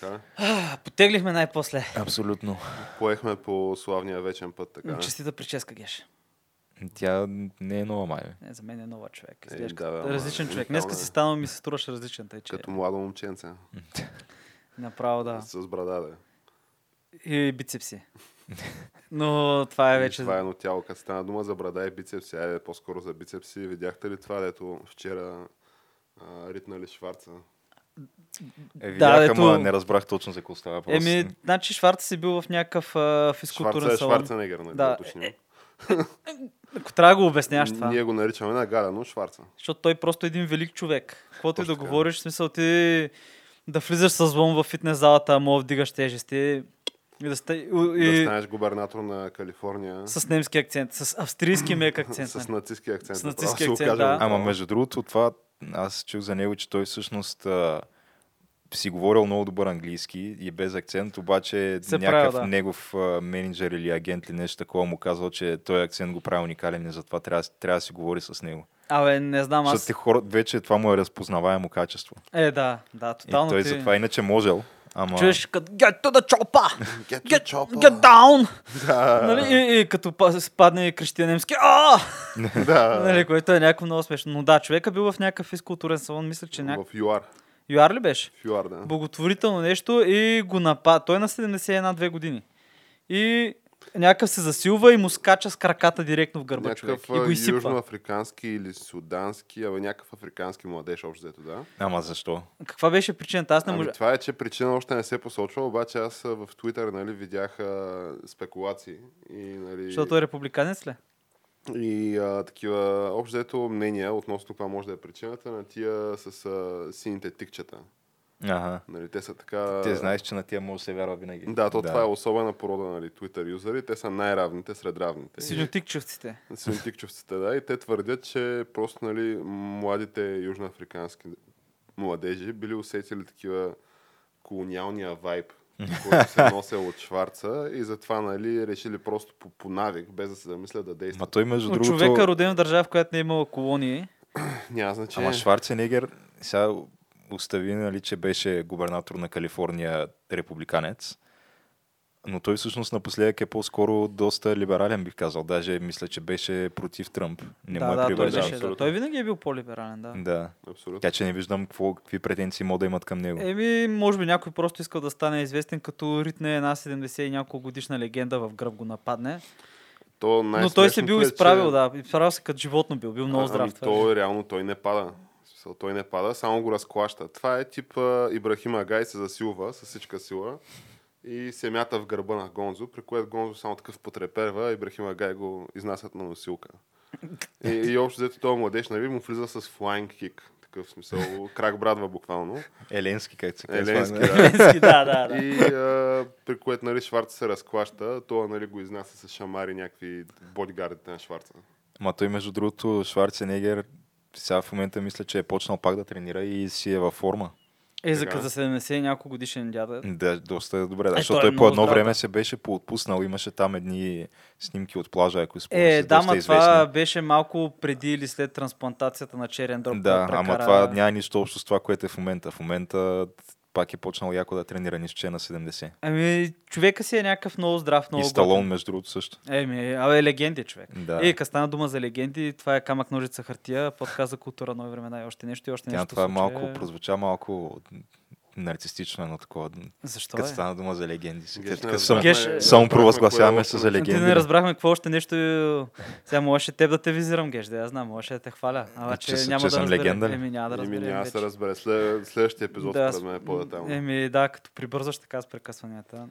така. А, Потеглихме най-после. Абсолютно. Поехме по славния вечен път, така. не? Честита прическа, Геш. Тя не е нова май. Не, за мен е нова човек. Е, Изглежда да, бе, ама различен човек. уникална Днеска е. си станал ми се струваше различен, тъй че Като младо момченце. направо да. С брада, да. И бицепси. Но това е вече... Това е едно тяло. Като стана дума за брада и бицепси, айде по-скоро за бицепси. Видяхте ли това, дето вчера а, ритнали Шварца? Е, видях, ето- ама не разбрах точно за какво става въпрос. Еми, значи Шварц си бил в някакъв а, физкултурен Шварца е салон. Шварценегер, нали? Да. Да. уточним. Ако трябва да го обясняваш това. Ние го наричаме на Галя, но Шварца. Защото той просто е един велик човек. Каквото и да говориш, в смисъл ти да влизаш с злом в фитнес залата, а мога да вдигаш тежести. И да, ста... и... Да станеш губернатор на Калифорния. с немски акцент, с австрийски мек акцент. С нали? нацистски акцент. С се акцент, да. направо. Ама между другото, това аз чух за него, че той всъщност а, си говорил много добър английски и без акцент, обаче Се някакъв правил, да. негов а, менеджер или агент или нещо такова му казал, че този акцент го прави уникален и затова трябва, трябва да си говори с него. Абе, не знам Защото аз. ти хора, вече това му е разпознаваемо качество. Е, да, да, И тотално той ти... затова иначе можел. Ама... Чуеш като get to the chopper! Get Get, chopper. get down! Да, нали? и, и, като па- спадне и крещи немски а да. нали, което е някакво много смешно. Но да, човека бил в някакъв физкултурен салон, мисля, че някакъв... В ЮАР. Юар ли беше? В ЮАР, да. Благотворително нещо и го напада. Той е на 71-2 години. И някакъв се засилва и му скача с краката директно в гърба човек. Някакъв И го а, изсипва. южноафрикански или судански, абе някакъв африкански младеж общо взето, да. Ама защо? Каква беше причината? Аз не Ами, можа... това е, че причина още не се посочва, обаче аз в Твитър нали, видях а, спекулации и, нали, Защото е републиканец ли? и а, такива общо взето мнения относно каква може да е причината на тия с а, сините тикчета. Ага. Нали, те са така... Те знаеш, че на тия може да се вярва винаги. Да, то това е особена порода нали, Twitter юзери. Те са най-равните сред равните. Синотикчевците. Синотикчовците, да. И те твърдят, че просто нали, младите южноафрикански младежи били усетили такива колониалния вайб, който се носел от Шварца и затова нали, решили просто по, по навик, без да се замислят да Ма действат. той между От другото... човека роден в държава, в която не е имала колонии. Няма Ама значение. Шварценегер сега остави, нали, че беше губернатор на Калифорния републиканец, но той всъщност напоследък е по-скоро доста либерален, бих казал. Даже мисля, че беше против Тръмп. Не да, му е да, той, беше, да. той винаги е бил по-либерален, да. Да. Абсолютно. Така че не виждам какво, какви претенции могат да имат към него. Еми, може би някой просто искал да стане известен, като ритне една 70 и няколко годишна легенда в гръб го нападне. То Но той се бил е, изправил, че- да. Изправил се като животно бил. Бил много А, здрав. Ами, то реално той не пада. Смисъл, Той не пада, само го разклаща. Това е тип а, Ибрахим Агай се засилва с всичка сила и се мята в гърба на Гонзо, при което Гонзо само такъв потреперва, а Ибрахим Агай го изнасят на носилка. И, и общо взето този младеж, нали, му влиза с флайнг кик. Такъв смисъл, крак брадва буквално. Еленски, как се казва. Еленски, да. да. Да, да, да. И а, при което нали, Шварца се разклаща, това нали, го изнася с шамари някакви бодигардите на Шварца. Ма той, между другото, Шварценегер сега в момента мисля, че е почнал пак да тренира и си е във форма. Е, за за 70 и няколко годишен дядо. Да, доста е добре. Да, Е, защото той е той по едно здрав, време да. се беше поотпуснал. Имаше там едни снимки от плажа, ако спомняш. Е, да, ма това беше малко преди или след трансплантацията на черен дроб. Да, ама прекара- това няма нищо общо с това, което е в момента. В момента пак е почнал яко да тренира, нищо, че е на 70. Ами, човека си е някакъв много здрав, много и Сталон, готин. между другото, също. Еми, абе, легенди човек. Да. Е, стана дума за легенди, това е камък, ножица, хартия, подкаст за култура, нови времена и още нещо, и още Тя нещо. това е случая малко, прозвуча малко нарцистично, едно такова. Защо Като е? стана дума за легенди. Геш, така съм, Геш- само разбрахме провъзгласяваме е се за А Ти легенди. не разбрахме какво още нещо. Сега можеше теб да те визирам, Геш, да я знам, можеше да те хваля. Ама Че че, няма че да съм разберем. легенда? Еми, няма да Еми, разберем няма да се разбере. След, следващия епизод, Да, според мен, е по-детално. Еми, да, като прибързваш така с прекъсванията.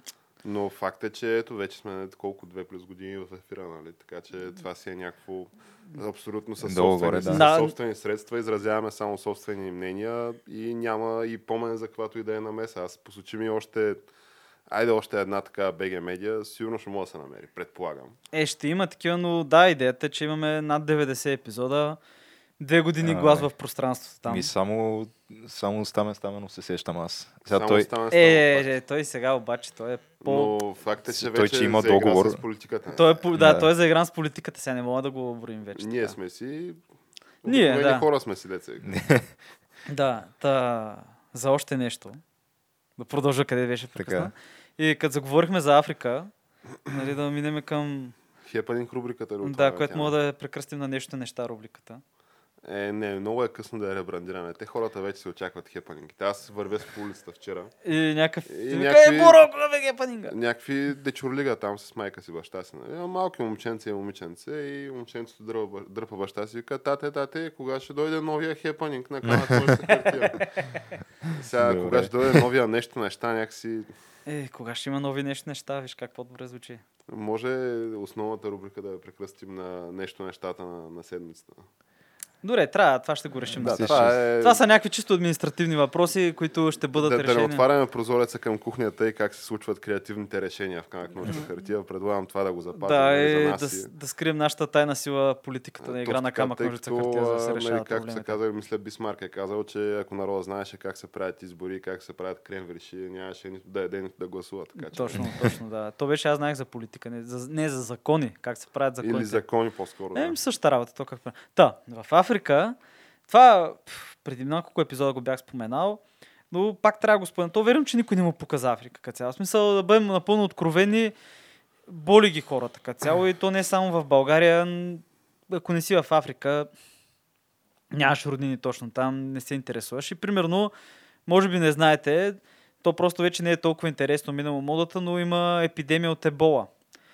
Но факт е, че ето вече сме колко две плюс години в ефира, нали? Така че това си е някакво абсолютно с Долу собствени, горе, да. собствени средства, изразяваме само собствени мнения и няма и помен за каквато и да е намеса. Аз посочи ми още Айде още една така БГ медия, сигурно ще може да се намери, предполагам. Е, ще има такива, но да, идеята е, че имаме над 90 епизода. Две години А, глас в пространството там. Ми само, само Стамен Стаменов се сещам аз. Сега Само той, стана Е, стана е, той сега обаче, той е по... Но факт е, че Той, вече че има заигра договор. с политиката. Той е, да, Да. той е заигран с политиката, сега не мога да го броим вече. Ние така. сме си... Ние, да. хора сме си, деца. Да, та, за още нещо. Да продължа къде беше прекъсна. И като заговорихме за Африка, нали, да минем към... Хепанинг рубриката. Да, което мога да я прекръстим на нещо неща рубриката. Е, не, много е късно да я ребрандираме. Те хората вече се очакват хепанингите. Аз вървя с по улицата вчера. И някакъв... И И някакви- Е, Боро, кога бе гепанинга? Някакви дечурлига там с майка си, баща си. Нали? Малки момченце и момиченце и момченцето дърпа, дърпа баща си и вика, тате, тате, кога ще дойде новия хепанинг на каната? Сега, Добре. кога ще дойде новия нещо, неща, някакси Е, кога ще има нови нещо неща, виж как по-добре звучи. може основната рубрика да я прекръстим на нещо нещата на, на седмицата. Добре, трябва, това ще го решим. Да, Да, това ще- е... Това са някакви чисто административни въпроси, които ще бъдат да, да решени. не отваряме прозореца към кухнята и как се случват креативните решения в камък ножка хартия. Предлагам това да го запазим да, нали, за е, нас. да, и- да скрием нашата тайна сила, политиката на игра Точно на камък, ножица, хартия, за да се нали, решават Както се казва, мисля, Бисмарк е казал, че ако народа знаеше как се правят избори, как се правят кремвирши, нямаше нито да яде, нито да гласува. Така, че... Точно, точно, да. То беше, аз знаех за политика, не за, не за закони, как се правят закони. Или закони по-скоро. Да. Е, същата работа, то как. Та, в Африка, това преди няколко епизода го бях споменал, но пак трябва да го спомена. То верно, че никой не му показа Африка като цяло. Смисъл да бъдем напълно откровени, боли ги хората като цяло и то не е само в България. Ако не си в Африка, нямаш роднини точно там, не се интересуваш. И примерно, може би не знаете, то просто вече не е толкова интересно минало модата, но има епидемия от ебола.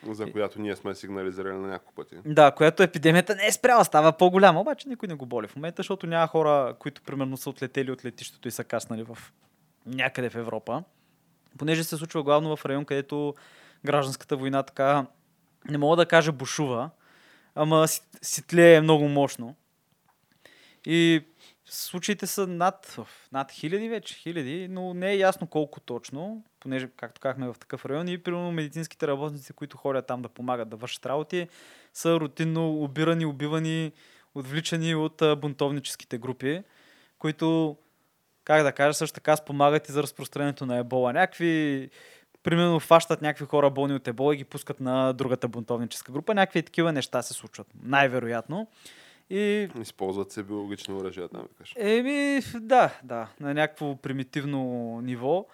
За която ние сме сигнализирали на няколко пъти. Да, която епидемията не е спряла, става по-голяма, обаче никой не го боли в момента, защото няма хора, които примерно са отлетели от летището и са каснали в някъде в Европа. Понеже се случва главно в район, където гражданската война така, не мога да кажа бушува, ама си, си тлее много мощно. И случаите са над, над хиляди вече, хиляди, но не е ясно колко точно, понеже, както казахме, в такъв район и примерно медицинските работници, които ходят там да помагат да вършат работи, са рутинно обирани, убивани, отвличани от бунтовническите групи, които, как да кажа, също така спомагат и за разпространението на ебола. Някакви, примерно, фащат някакви хора болни от ебола и ги пускат на другата бунтовническа група. Някакви такива неща се случват, най-вероятно. И Използват се биологични оръжия, там викаш. Еми, да, да, на някакво примитивно ниво.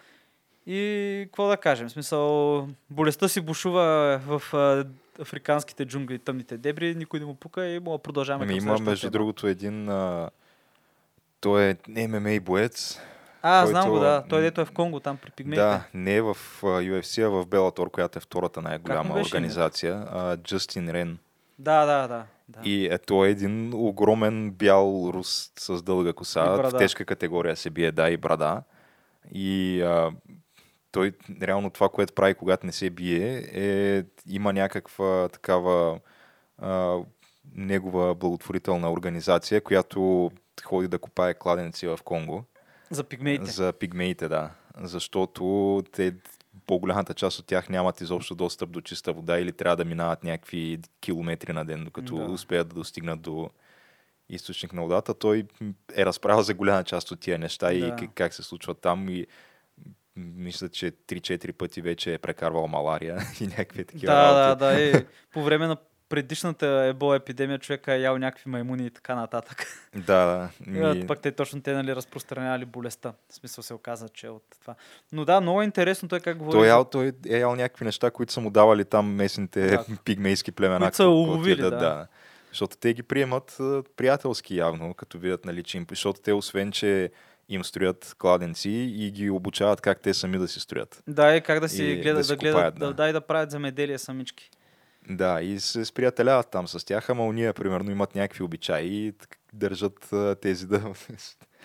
И какво да кажем? В смисъл, болестта си бушува в а, африканските джунгли тъмните дебри, никой не му пука и мога да продължаваме Ами към има, между тема. другото, един... А, той е ММА боец. А, който- знам го, да. Той дето е в Конго, там при пигмеите. Да, не е в UFC, а в Белатор, която е втората най-голяма организация. Джастин Рен. да, да. да, да. И е, той е един огромен бял рус с дълга коса. В тежка категория се бие, да, и брада. И а, той, реално това, което прави, когато не се бие, е, има някаква такава а, негова благотворителна организация, която ходи да копае кладенци в Конго. За пигмеите. За пигмеите, да. Защото те, по-голямата част от тях нямат изобщо достъп до чиста вода или трябва да минават някакви километри на ден, докато Да. успеят да достигнат до източник на водата. Той е разправил за голяма част от тия неща и Да. как, как се случват там и мисля, че 3-4 пъти вече е прекарвал малария и някакви такива Да, да, работи. да. И по време на предишната ебола епидемия човека е ял някакви маймуни и така нататък. Да, да. Ми... Пък те точно те нали, разпространявали болестта. В смисъл се оказа, че е от това. Но да, много е интересно той как говори. той, е ял, той е ял някакви неща, които са му давали там местните Да. пигмейски племена. Които са уловили, ядат, да. Защото те ги приемат приятелски явно, като видят, нали, че им... Защото те, освен, че им строят кладенци и ги обучават как те сами да си строят. Да, и как да си И гледат, да си да, гледат, да, да. да, и да правят земеделие самички. Да, и се сприятеляват там с тях, ама уния, примерно, имат някакви обичаи и държат тези да,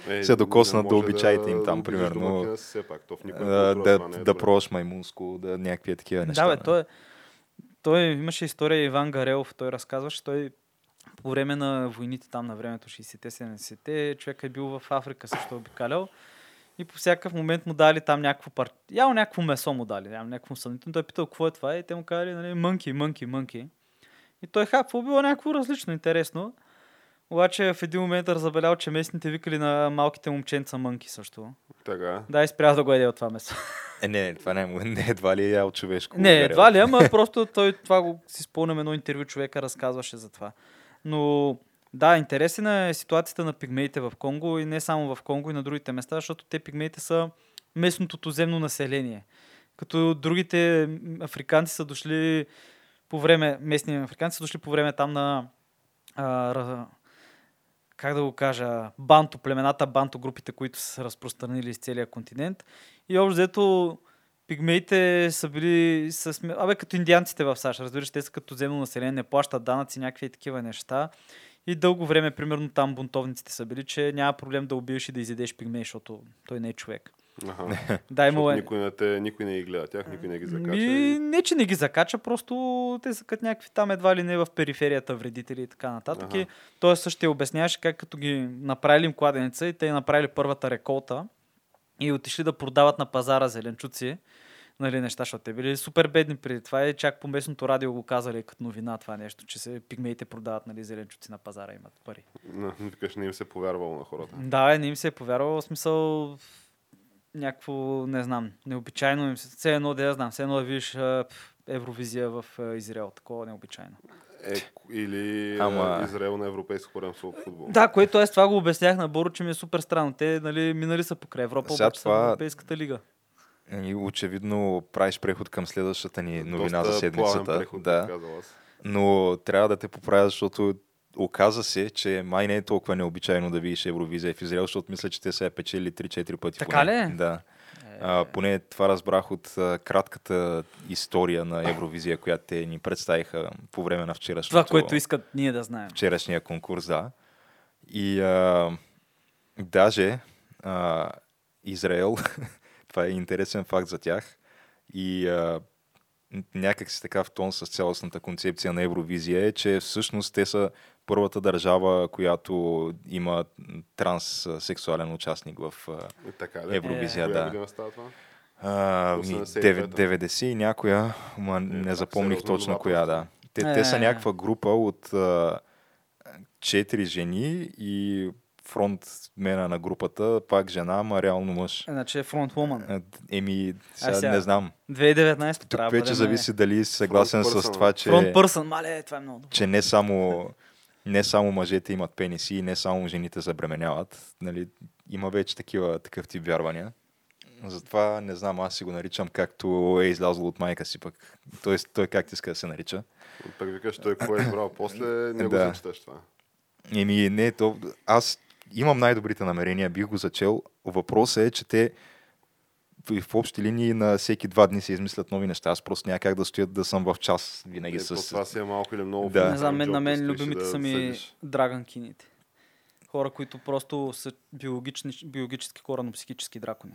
Е, се докоснат до обичаите им там, примерно. си Все пак, то в култура да, не е да добре. пробваш маймунско, да някакви такива неща. да, бе, той, е- той имаше история Иван Гарелов, той разказваше, той по време на войните там на времето 60-те, 70-те, човек е бил в Африка, също е обикалял. И по всякакъв момент му дали там някакво пар... Ял някакво месо му дали, ял някакво съмнително. Той е питал какво е това и те му казали, нали, мънки, мънки, мънки. И той хапвал било някакво различно, интересно. Обаче в един момент е забелял, че местните викали на малките момченца мънки също. Така. Да, и спря да го еде от това месо. Е, не, това не, е- не едва ли е ял човешко. Не, едва ли, ама просто той това го си спомням едно интервю, човека разказваше за това. Но Да, интересна е ситуацията на пигмеите в Конго и не само в Конго и на другите места, защото те пигмеите са местното туземно население. Като другите африканци са дошли по време, местни африканци са дошли по време там на а, как да го кажа, банто, племената банто, групите, които са се разпространили из целия континент. И общо взето пигмеите са били, сме- абе, като индианците в САЩ, разбираш, те са като земно население, не плащат данъци, някакви такива неща. И дълго време, примерно там бунтовниците са били, че няма проблем да убиеш и да изядеш пигмей, защото той не е човек. Аха. Да, имало е. никой не, те, никой не ги гледа тях, никой не ги закача. Ми, и- не, че не ги закача, просто те са като някакви там едва ли не в периферията вредители и така нататък. Аха. И той също ще обясняваше как като ги направили им кладенеца и те направили първата реколта и отишли да продават на пазара зеленчуци. Нали, неща, защото те били супер бедни преди това и чак по местното радио го казали като новина това нещо, че се пигмеите продават нали, зеленчуци на пазара, имат пари. На, викаш, не им се повярвало на хората. Да, е, не им се е повярвало, в смисъл някакво, не знам, необичайно им се. Все едно да я знам, все едно да видиш Евровизия в Израел, такова необичайно. Е, или Ама-. Израел на европейско първенство в футбол. Да, което аз това го обяснях на Боро, че ми е супер странно. Те нали, минали са покрай Европа, Сега обаче са в това- Европейската лига. И очевидно правиш преход към следващата ни новина Доста за седмицата. преход, да. Но трябва да те поправя, защото оказа се, че май не е толкова необичайно да видиш Евровизия в Израел, защото мисля, че те са я печели 3-4 пъти. Така поне. ли е? Да. А, поне това разбрах от а, кратката история на Евровизия, която те ни представиха по време на вчерашното. Това, което искат ние да знаем. вчерашния конкурс, да. И а, даже а, Израел, това е интересен факт за тях, и а, някак си така в тон с цялостната концепция на Евровизия е, че всъщност те са първата държава, която има транссексуален участник в а, Е, така ли? Евровизия, Коя да. а, ми, 83-та. 90 и някоя, ма не пак запомних точно коя, да. Те, те са Е. някаква група от а, четири жени и фронтмена на групата, пак жена, ама реално мъж. Значи е фронтвумен. А, Еми, сега, сега- не знам. 2019 Тук трябва вече да зависи дали си съгласен с това, че, Фронт пърсън, мале, това е много добро. че не само не само мъжете имат пениси и не само жените забременяват. Нали, има вече такива, такъв тип вярвания. Затова не знам, аз си го наричам както е излязло от майка си пък. Тоест, той как иска да се нарича. Пък викаш, той кой е избрал после, не го Да. зачиташ това. Еми, не, то, аз имам най-добрите намерения, бих го зачел. Въпросът е, че те в общи линии на всеки два дни се измислят нови неща. Аз просто няма как да стоя да съм в час винаги Е, с... то това си е малко или много. Да. Не знам, мен, на мен любимите да са ми седиш. драгънкините. Хора, които просто са биологични, биологически хора, но психически дракони.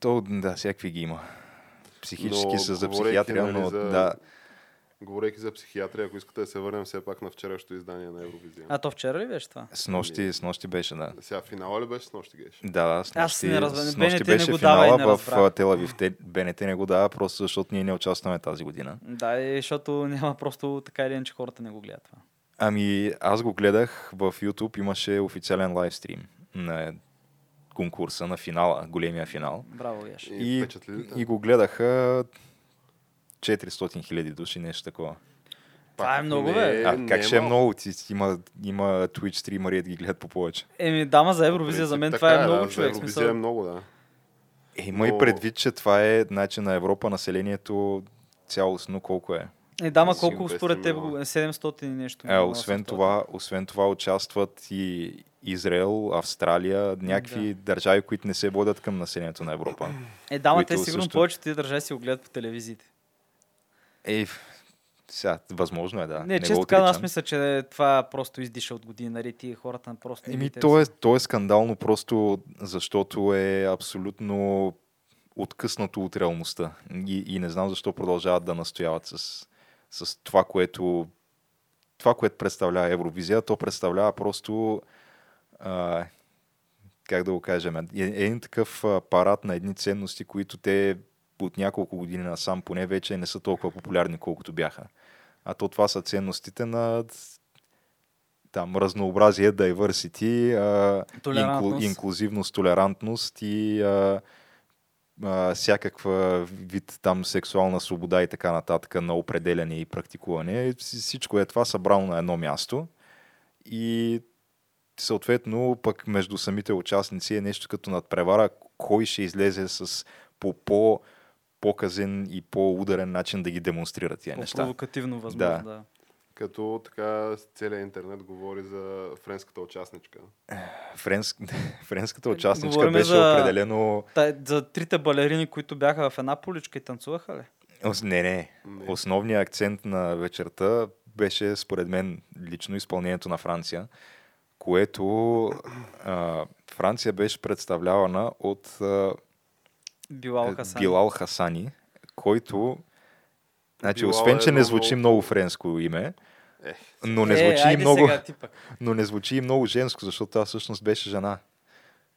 То, да, всякакви ги има. Психически Но са за психиатрия, нали, но за- да. Говорейки за психиатрия, ако искате да се върнем все пак на вчерашното издание на Евровизия. А то вчера ли беше това? С нощи, с нощи беше, да. Сега финала ли беше с нощи геш? Да, да, с Аз нощи, не разбрах. с нощи не беше го дава и финала не в Телавив. Те, БНТ не го дава, просто защото ние не участваме тази година. Да, и защото няма просто така или иначе хората не го гледат това. Ами, аз го гледах в YouTube, имаше официален лайвстрим на конкурса, на финала, големия финал. Браво, Яш. И, И, и го гледаха 400 хиляди души, нещо такова. Това е много, не бе. А, не как ще е много? Ти, има, има Twitch стримари да ги гледат по повече. Еми, дама за Евровизия, за мен така това е да, много за човек. Евровизия Смисъл, е много, да. Е, има и Но- предвид, че това е значи, на Европа населението цялостно колко е. е, дама, Сигурно колко 200 според теб? милиона. 700 и нещо. А, милиона освен, това, освен това участват и Израел, Австралия, някакви държави, които не се водят към населението на Европа. Е, дама, те сигурно също- повечето тези държави си го гледат по телевизиите. Ей, сега, възможно е, да. не, го често казвам, аз мисля, че това просто издиша от години, нали? Тия хората просто не Еми, то е, то е скандално просто защото е абсолютно откъснато от реалността. И, и не знам защо продължават да настояват с, с това, което това, което представлява Евровизия. То представлява просто а, как да го кажем, е- един такъв парад на едни ценности, които те от няколко години насам поне вече не са толкова популярни, колкото бяха. А то това са ценностите на там разнообразие, diversity, Толерантност. инклю, инклюзивност, толерантност и а, а, всякаква вид там сексуална свобода и така нататък на определяне и практикуване. Вс- Всичко е това събрано на едно място. и съответно пък между самите участници е нещо като надпревара, кой ще излезе с по по показен и по-ударен начин да ги демонстрира тия неща. По-провокативно възможно, Да. да. Като така целият интернет говори за френската участничка. Френск... Френската участничка Говорим беше за- определено... Та, за трите балерини, които бяха в една поличка и танцуваха ли? Ос- Не, не. Не. Основният акцент на вечерта беше, според мен, лично изпълнението на Франция, което а, Франция беше представлявана от а, Билал е, Хасан. Билал Хасани, който, значи, Билал освен, е че не много- звучи много френско име, но не е, звучи и айде много, Сега, но не звучи и много женско, защото тя всъщност беше жена.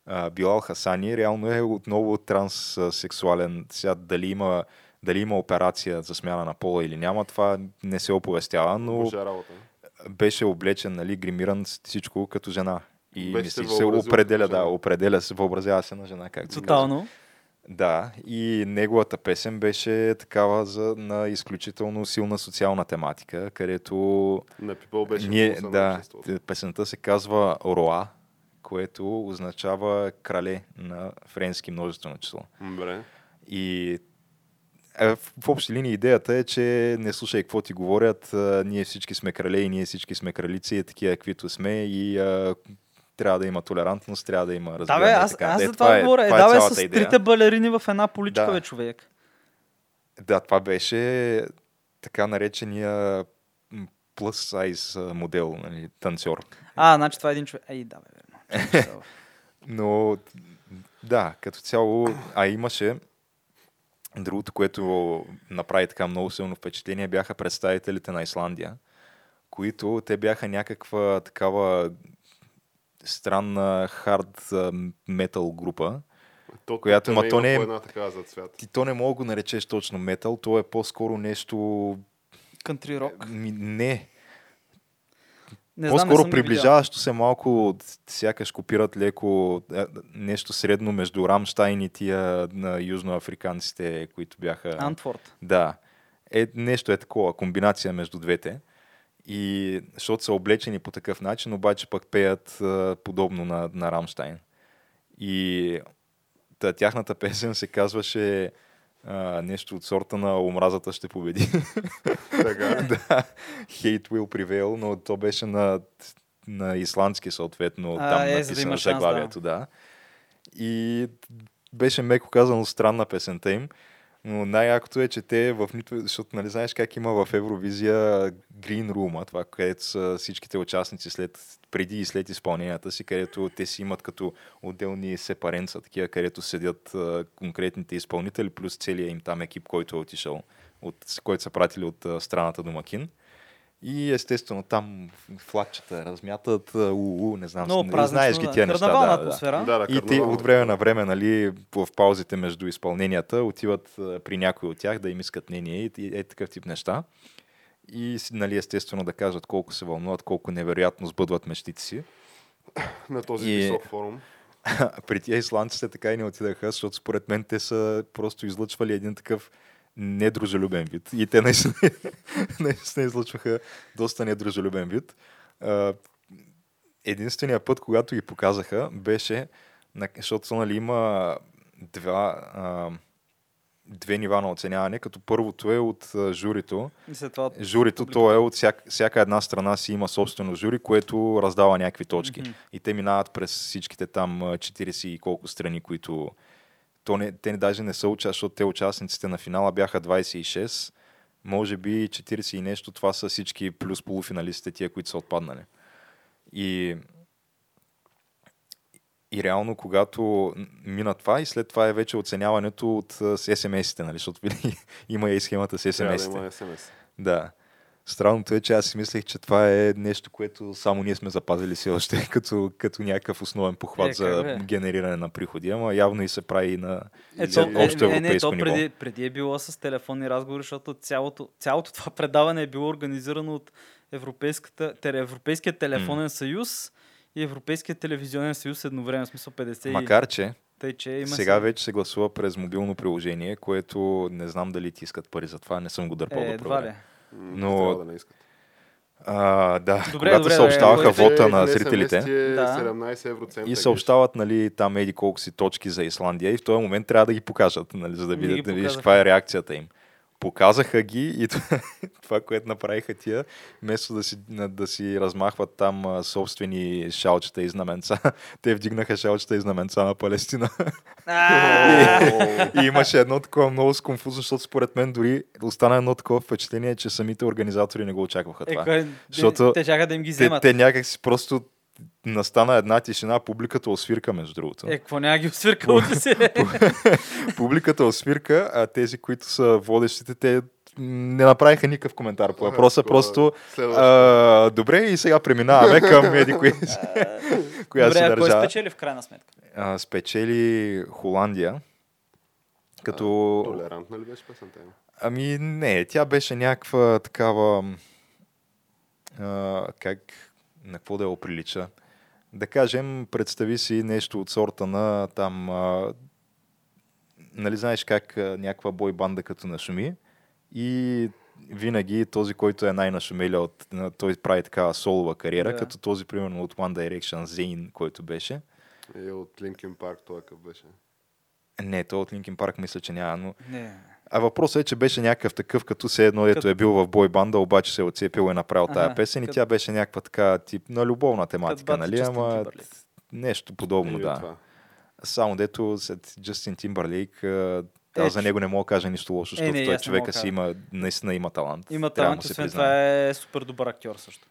А, Билал Хасани реално е отново транссексуален. Сега дали има, дали има операция за смяна на пола или няма, това не се оповестява, но беше облечен, нали, гримиран всичко като жена. И Беше мисли, се се определя, да, определя се, въобразява се на жена, както се казва. Да, и неговата песен беше такава за, на изключително силна социална тематика, където На People беше ние, да, т- песента се казва Роа, което означава крале на френски множествено число. Добре. И е, в, общи линии идеята е, че не слушай какво ти говорят, ние всички сме крале и ние всички сме кралици, е такива каквито сме и трябва да има толерантност, трябва да има Да, разбиране. бе, и аз, така. аз Е, за това е, говоря. Е, това е да, бе, с идея. трите балерини в една поличка, Да. бе, човек. Да, това беше така наречения м, plus size а, модел, нали, танцор. А, значи това е един човек. Ей, да, бе, верно. Но да, като цяло, а имаше другото, което направи така много силно впечатление, бяха представителите на Исландия, които те бяха някаква такава странна хард метал група. То, Която, ма не то не е- една такава за цвят. Ти то не мога да го наречеш точно метал, то е по-скоро нещо... Кантри рок. Ми, не, Не знам, не По-скоро видял. приближаващо се малко, сякаш копират леко е, нещо средно между Рамштайн и тия на южноафриканците, които бяха... Антворд. Да. Е, нещо е такова, комбинация между двете. И защото са облечени по такъв начин, обаче пък пеят а, подобно на, на Рамштайн. И та, тяхната песен се казваше а, нещо от сорта на омразата ще победи. Така. да, Hate will prevail, но то беше на, на исландски съответно, А, там е, да написано заглавието, да. И беше меко казано странна песента им, но най-якото е, че те в нито... Защото нали знаеш как има в Евровизия Green Room, това, където са всичките участници след, преди и след изпълненията си, където те си имат като отделни сепаренца, такива, където седят а, конкретните изпълнители, плюс целият им там екип, който е отишъл, от, който са пратили от а, страната домакин. И естествено там флагчета размятат, у, у, не знам, Много не знаеш ги да. тия неща. Карнавална Да, да. атмосфера. Да, да, И те от време на време, нали, в паузите между изпълненията, отиват при някой от тях да им искат мнение и, и е такъв тип неща. И нали, естествено да кажат колко се вълнуват, колко невероятно сбъдват мечтите си. На този И- висок форум. При тия исландците така и не отидаха, защото според мен те са просто излъчвали един такъв недружелюбен вид. И те наистина, наистина излъчваха доста недружелюбен вид. Единственият път, когато ги показаха, беше, защото нали, има два, две нива на оценяване, като първото е от журито, И след това... Журито, то е от всяка, всяка една страна си има собствено жури, което раздава някакви точки. Мгм. И те минават през всичките там а, 40 и колко страни, които... То не, те даже не са участници, защото те участниците на финала бяха 26. Може би 40 и нещо, това са всички плюс полуфиналистите, тия, които са отпаднали. И, и реално, когато мина това и след това е вече оценяването от с SMS-ите, нали? защото има и схемата с Трябва да SMS-ите. има СМС. Да. Странното е, че аз си мислех, че това е нещо, което само ние сме запазили си още като, като някакъв основен похват Е, за бе? генериране на приходи, ама явно и се прави и на Е, за то, общо е, е, не, то ниво. преди, преди е било с телефонни разговори, защото цялото, цялото това предаване е било организирано от Европейската, Европейския телефонен съюз и Европейския телевизионен съюз едновременно, в смисъл 50 и... Макар, че Тъй, че има сега си- вече се гласува през мобилно приложение, което не знам дали ти искат пари за това, не съм го дърпал Е, да едва проверя. Но- да не искат. А, да, Добре, когато добре, съобщаваха добре, вота на зрителите е Да. 17 евроцента. и съобщават нали, там еди колко си точки за Исландия и в този момент трябва да ги покажат, нали, за да, видят, да видиш показаха. каква е реакцията им. Показаха ги и това, което направиха тия, вместо да си, да си размахват там собствени шалчета и знаменца, те вдигнаха шалчета и знаменца на Палестина. И имаше едно такова много сконфузно, защото според мен дори остана едно такова впечатление, че самите организатори не го очакваха Е, това. кой- Защото те чака да им ги те, вземат. те някак си просто настана една тишина, публиката освирка, между другото. Е, какво няма ги освирка от си? Публиката освирка, а тези, които са водещите, те не направиха никакъв коментар по въпроса, просто а, добре и сега преминаваме към еди кои, коя Добре, се а кой държава. спечели в крайна сметка? А, спечели Холандия, като... Толерантна ли беше песента? Ами не, тя беше някаква такава... А, как... На какво да я оприлича? Да кажем, представи си нещо от сорта на там... А, нали знаеш как а, някаква бой банда като нашуми и винаги този, който е най-нашумелия от... Той прави такава солова кариера, Да. като този, примерно, от One Direction, Зейн, който беше. И от Линкин Парк той какъв беше. Не, той от Линкин Парк мисля, че няма, но Не. А въпросът е, че беше някакъв такъв, като все едно, ето е бил в бой банда, обаче се е отцепил и е направил Аха, тая песен и тя беше някаква така тип на любовна тематика, нали? Ама нещо подобно, да. това. Само дето след Джастин Тимбърлейк, а, аз Е, за него не мога да кажа нищо лошо, защото не, той човека си има, наистина има талант. Има талант, се освен това е супер добър актьор също.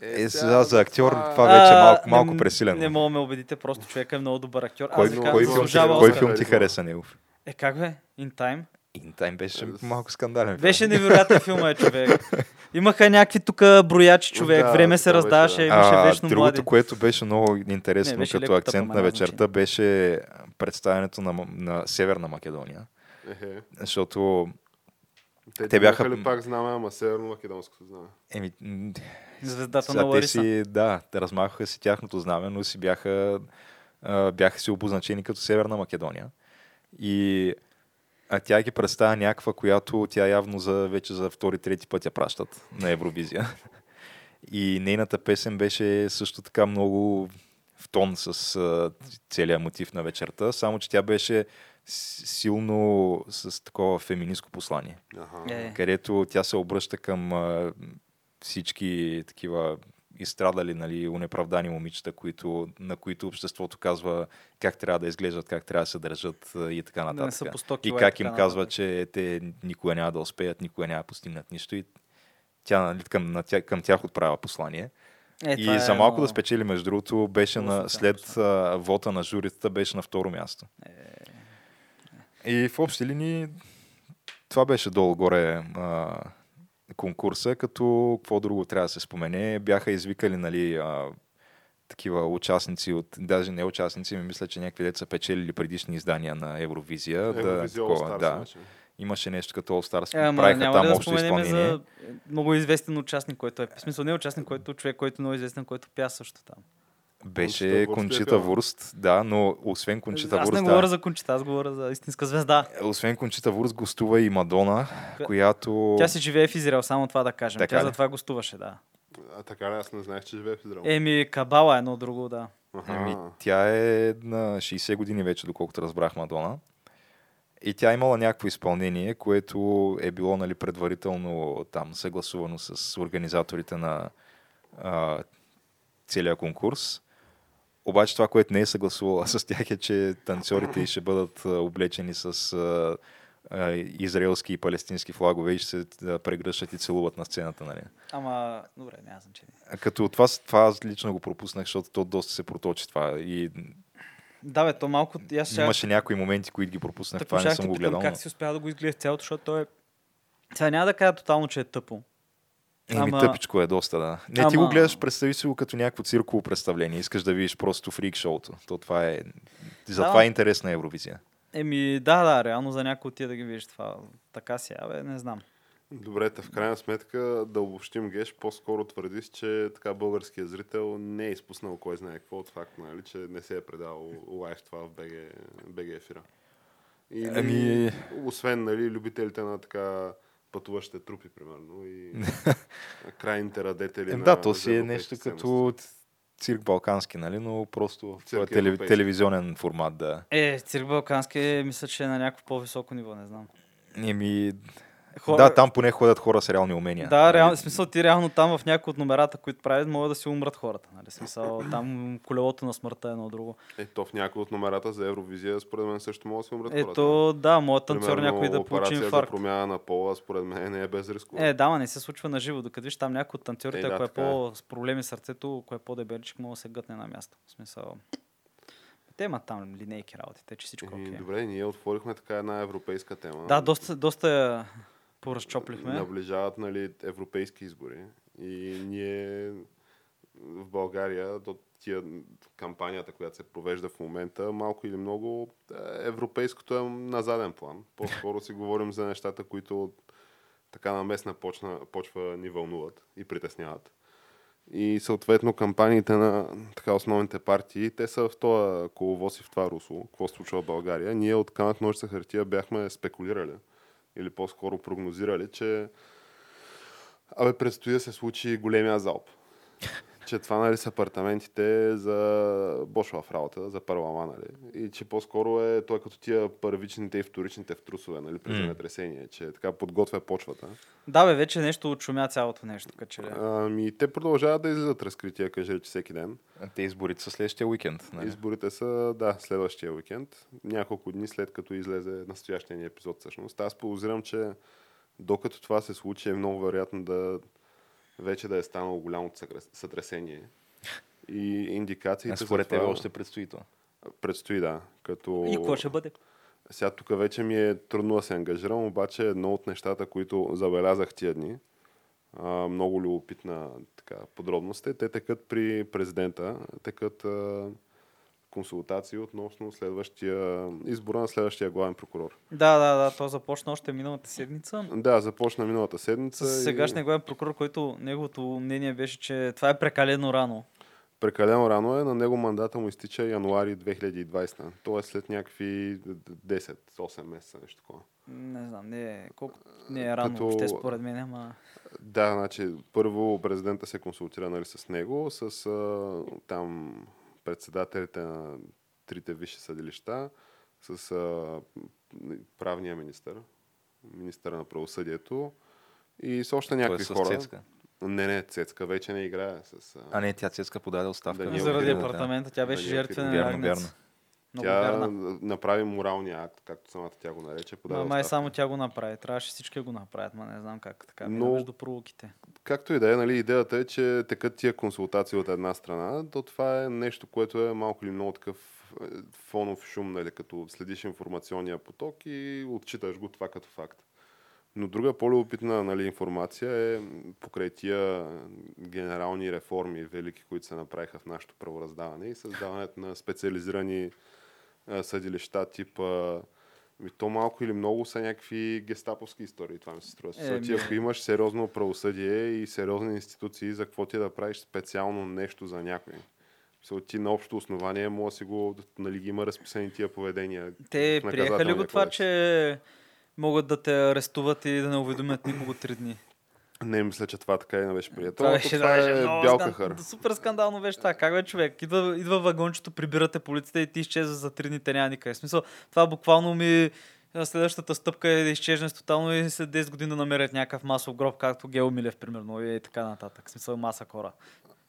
Е, сега за актьор това- това вече е малко, малко не- пресилено. Не мога да ме убедите, просто човека е много добър актьор. Кой, Аз кой, казвам, филм, ти, кой филм ти хареса негов? Е, как бе? In Time? Time беше Е, малко скандален. филм. Беше невероятен филм, е, човек. Имаха някакви тук броячи, човек. Да, Време се беше, раздаваше, да. имаше А, вечно другото, млади. което беше много интересно Не, беше като акцент на няма вечерта, беше представянето на, на Северна Македония. Ехе. Защото, Те, Те бяха ли пак знаме, ама северно-македонското знаме. еми, Звездата на те Лариса. си, да, те размахаха си тяхното знаме, но си бяха, бяха си обозначени като Северна Македония. И а тя ги представя някаква, която тя явно за, вече за втори, трети път я пращат на Евровизия. И нейната песен беше също така много в тон с а, целият мотив на вечерта, само че тя беше силно с такова феминистко послание Аха. Е. където тя се обръща към а, всички такива изстрадали, нали, унеправдани момичета, които, на които обществото казва как трябва да изглеждат, как трябва да се държат и така Да нататък. 100 и как им казва, че те никога няма да успеят, никога няма да постигнат нищо и тя нали, към, на тя, към тях отправя послание. Е, и е за малко да много- спечели, между другото, беше на, след а, вота на журитата, беше на второ място. Е. И в общи линии това беше долу-горе а, конкурса, като какво друго трябва да се спомене. Бяха извикали нали, а, такива участници от, даже не участници, ми мисля, че някакви деца печелили предишни издания на Евровизия. Евровизия да, такова, да. имаше. Имаше нещо като All Stars, Е, ама правиха няма там да общо изпълнение. за много известен участник, който е... В смисъл не участник, който човек, който е много известен, който пя също там. Беше Кончита Вурст да, но освен Кончита аз Вурст, не говоря да, за Кончита, аз говоря за истинска звезда. освен Кончита Вурст гостува и Мадона, която... Тя си живее в Израел, само това да кажем. Така Тя ли? затова гостуваше, да. А така ли, аз не знаех, че живее в Израел. Еми, Кабала е едно друго, да. Аха. Ами, тя е на 60 години вече, доколкото разбрах Мадона. И тя е имала някакво изпълнение, което е било нали, предварително там съгласувано с организаторите на а, целия конкурс. Обаче това, което не е съгласувала с тях е, че танцорите ще бъдат облечени с а, а, израелски и палестински флагове и ще се прегръщат и целуват на сцената. Нали. Ама, добре, няма значение. А Като това, това лично го пропуснах, защото то доста се проточи това. И Да, бе, то малко... Аз ще... Имаше някои моменти, които ги пропуснах. Тъпо Това не съм го гледал. Как но- си успя да го изгледа цялото, защото той е... Сега няма да кажа тотално, че е тъпо. Еми, Ама- тъпичко е доста, да. Не, ти Ама- го гледаш, представи си го като някакво цирково представление. Искаш да видиш просто фрик шоуто. То това е... Затова Да. е интересна Евровизия. Еми, да, да, реално за някой тия да ги видиш това. Така си, абе, не знам. Добре, в крайна сметка да обобщим Геш, по-скоро твърди си, че така българският зрител не е изпуснал кой знае какво от факт, нали, че не се е предал лайв това в БГ, БГ ефира. Или, Ами- освен нали, любителите на така пътуващите трупи, примерно, и крайните радетели Е, на да, то си е нещо като цирк балкански, нали? Но просто в Цирк телев... телевизионен формат, да. Е, цирк Балкански мисля, че е на някакво по-високо ниво, не знам. Еми, Хора... да, там поне ходят хора с реални умения. Да, реално, в смисъл ти реално там в някои от номерата, които правят, могат да си умрат хората. Нали? Смисъл, там колелото на смъртта е едно друго. Е, то в някои от номерата за Евровизия, според мен също могат да се умрат хората. Ето, да, моят танцор някой да получи инфаркт. за промяна на пола, според мен не е без рисково. Е, да, ма не се случва на живо. Докато виж там някой от танцорите, Е, да, ако е е. по с проблеми с сърцето, ако е по-дебеличък, може да се гътне на място. В смисъл. Те имат там линейки работите, че всичко е окей. Добре, ние отворихме така една европейска тема. Да, доста, доста поразчоплихме. Наближават нали, европейски избори. И ние в България до тия кампанията, която се провежда в момента, малко или много е, европейското е на заден план. По-скоро си говорим за нещата, които така на местна почна, почва ни вълнуват и притесняват. И съответно кампаниите на така основните партии, те са в този коловоз и в това русло. Какво случва в България? Ние от камък ножица хартия бяхме спекулирали или по-скоро прогнозирали, че абе предстои да се случи големия залп. Че това нали, са апартаментите за Бошова в работа, за парлама, нали? И че по-скоро е той като тия първичните и вторичните в трусове, нали, при земетресение, че така подготвя почвата. Да, бе, вече нещо отшумя цялото нещо. Така че... Ами, те продължават да излизат разкрития кажете всеки ден. Те изборите са следващия уикенд. Нали? Изборите са, да, следващия уикенд. Няколко дни след като излезе настоящия ни епизод всъщност. Аз подозирам, че докато това се случи, е много вероятно да вече да е станало голямо сътресение. И индикациите А според тебе още предстои това. предстои, да. Като... И какво ще бъде? Сега тук вече ми е трудно да се ангажирам, обаче едно от нещата, които забелязах тия дни, а, много любопитна така, подробност е, те текат при президента, текат а, консултации относно следващия, избора на следващия главен прокурор. Да, да, да, то започна още миналата седмица. Да, започна миналата седмица. С и сегашния главен прокурор, който неговото мнение беше, че това е прекалено рано. Прекалено рано е, на него мандата му изтича януари 2020, т.е. след някакви 10-8 месеца, нещо такова. Не знам, не е, колко, не е рано Като- въобще според мен, ама... Да, значи първо президента се консултира нали, с него, с а, там председателите на трите висши съдилища, с а, правния министър, министъра на правосъдието и с още Той е някакви с хора. Цецка. Не, не, Цецка вече не играе с... А не, тя Цецка подаде оставка. Да, Заради откриваме, да. апартамента, тя беше Да, жертва на. Вярно, вярно. Много Тя вярна. направи моралния акт, както самата тя го нарече. Ма, май само тя го направи. Трябваше всички го направят, ма не знам как така. Но- Но... Между пролуките. Както и да е, нали, идеята е, че текат тия консултации от една страна, то това е нещо, което е малко или много такъв е, фонов шум, нали, като следиш информационния поток и отчиташ го това като факт. Но друга по-любопитна нали, информация е покрай тия генерални реформи, велики, които се направиха в нашето правораздаване и създаването на специализирани съдилища типа ми то малко или много са някакви гестаповски истории, това ми се струва. Е, ти ако имаш сериозно правосъдие и сериозни институции, за какво ти да правиш специално нещо за някой? Ти на общо основание може да си го, нали, ги има разписани тия поведения. Те приеха ли го това, че могат да те арестуват и да не уведомят никого три дни? Не, мисля, че това така и не беше прието. Това Това, беше, това беше е много бял скан- кахър. Супер скандално беше това. Как бе човек? Идва, идва вагончето, прибирате полицията и ти изчезва за три дни, те няма никъде. В смисъл, това буквално ми следващата стъпка е да изчезнеш тотално и след 10 години да намерят някакъв масов гроб, както Гео Милев, примерно, и така нататък. В смисъл, маса хора.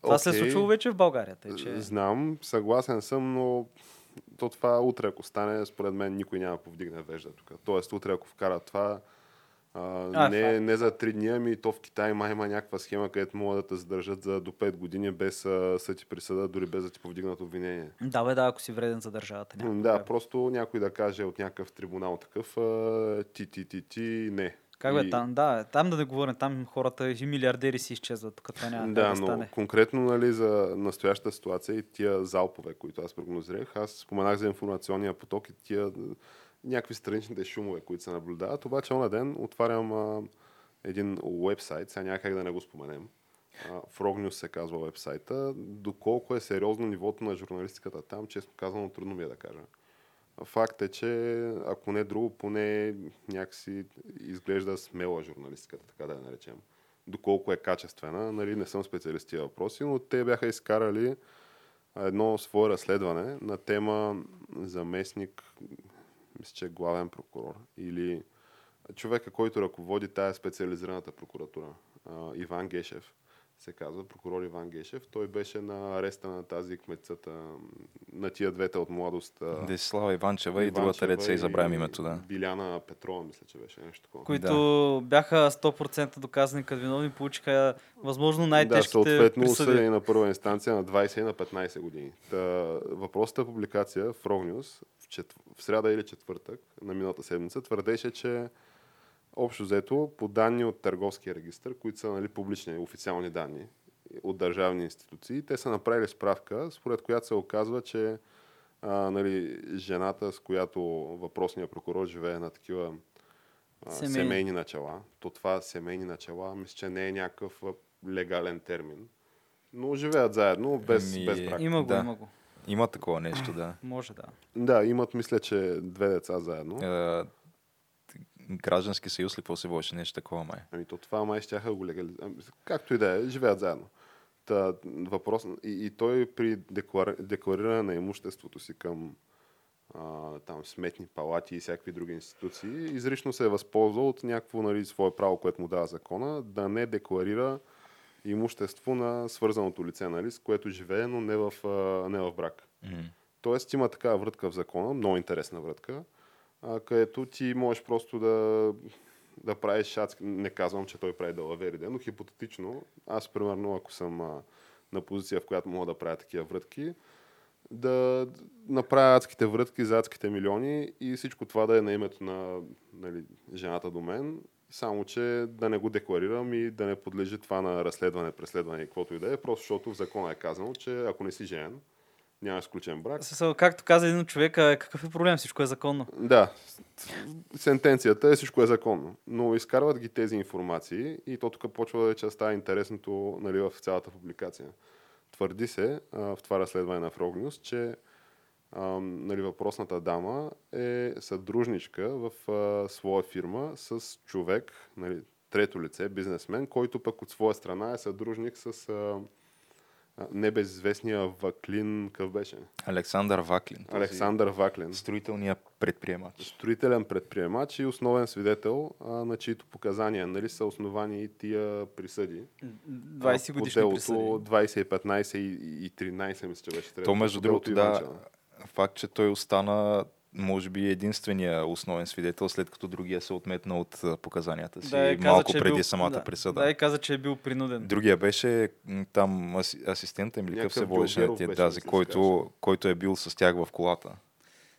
Това се е случило вече в България. Тъй, че... Знам, съгласен съм, но то това утре, ако стане, според мен никой няма повдигне вежда тук. Тоест, утре, ако вкарат това, а, А, не, е. не за три дни, ами то в Китай май има някаква схема, където могат да те задържат за до 5 години без а, съд и присъда, дори без да ти повдигнат обвинение. Да, бе, да, ако си вреден за държавата. Да, просто някой да каже от някакъв трибунал такъв, а, ти, ти, ти, ти, не. Как бе, И- там, да, там да не говорим, там хората и милиардери си изчезват, това няма Да, да но стане. конкретно нали, за настоящата ситуация и тия залпове, които аз прогнозирах, аз споменах за информационния поток и тия някакви страничните шумове, които се наблюдават. Обаче, на ден отварям а, един уебсайт, сега няма как да не го споменем. А, Frog News се казва вебсайта. Доколко е сериозно нивото на журналистиката там, честно казано, трудно ми е да кажа. Факт е, че ако не друго, поне някакси изглежда смела журналистиката, така да я наречем. Доколко е качествена, нали, не съм специалист тия въпроси, но те бяха изкарали едно свое разследване на тема заместник, мисля, че е главен прокурор. Или човека, който ръководи тая специализираната прокуратура, Иван Гешев се казва, прокурор Иван Гешев. Той беше на ареста на тази кметцата, на тия двете от младост. а, Десислава Иванчева и другата деца и забравям името, да. Биляна Петрова, мисля, че беше нещо такова. които бяха 100% доказани като виновни, получиха възможно Да, най-тежките съответно присъди. осъдени на първа инстанция на 20 и на 15 години. Та, въпросната публикация в Рогнюс в, чет... в сряда или четвъртък на миналата седмица твърдеше, че общо взето по данни от търговския регистр, които са нали, публични, официални данни от държавни институции, те са направили справка, според която се оказва, че а, нали, жената, с която въпросният прокурор живее на такива а, Семейни. семейни начала, то това семейни начала, мисля, че не е някакъв легален термин, но живеят заедно без, Ами, без брак. Има го, Да. има го. Има такова нещо, да. Може да. Да, имат, мисля, че две деца заедно. Е, граждански съюз ли какво се водеше нещо такова, май? Ами то това май щяха го легализират. Както и да е, живеят заедно. Та, въпрос, и, и той при деклар, деклариране на имуществото си към а, там, сметни палати и всякакви други институции, изрично се е възползвал от някакво нали, свое право, което му дава закона, да не декларира имущество на свързаното лице, нали, с което живее, но не в, а, не в брак. М. Тоест има такава врътка в закона, много интересна врътка, а, където ти можеш просто да, да правиш адски... Не казвам, че той прави далаверите, но хипотетично, аз примерно, ако съм а, на позиция, в която мога да правя такива врътки, да направя адските врътки за адските милиони и всичко това да е на името на нали, жената до мен, само че да не го декларирам и да не подлежи това на разследване, преследване и каквото и да е, просто защото в закона е казано, че ако не си женен, нямаш сключен брак. Смисъл, Както каза един от човека, какъв е проблем? Всичко е законно. Да, сентенцията е всичко е законно, но изкарват ги тези информации и то тук почва да става интересното нали, в цялата публикация. Твърди се а, в това разследване на Frog News, че а, нали, въпросната дама е съдружничка в а, своя фирма с човек, нали, трето лице, бизнесмен, който пък от своя страна е съдружник с а, небезизвестния Ваклин, къв беше? Александър Ваклин. този Александър Ваклин Строителният предприемач. строителен предприемач и основен свидетел, а, на чието показания нали, са основани и тия присъди. 20 А, по годишни делото присъди. 20, 15 и, и 13, мисля, че беше. То, между другото, да, Иванчева. факт, че той остана може би единствения основен свидетел, след като другия се отметна от показанията си Да, и каза, малко е преди бил, самата да, присъда. Да, и каза, че е бил принуден. Другия беше там аси, асистента им, или какъв се водеше тия тази, се който, който е бил с тях в колата.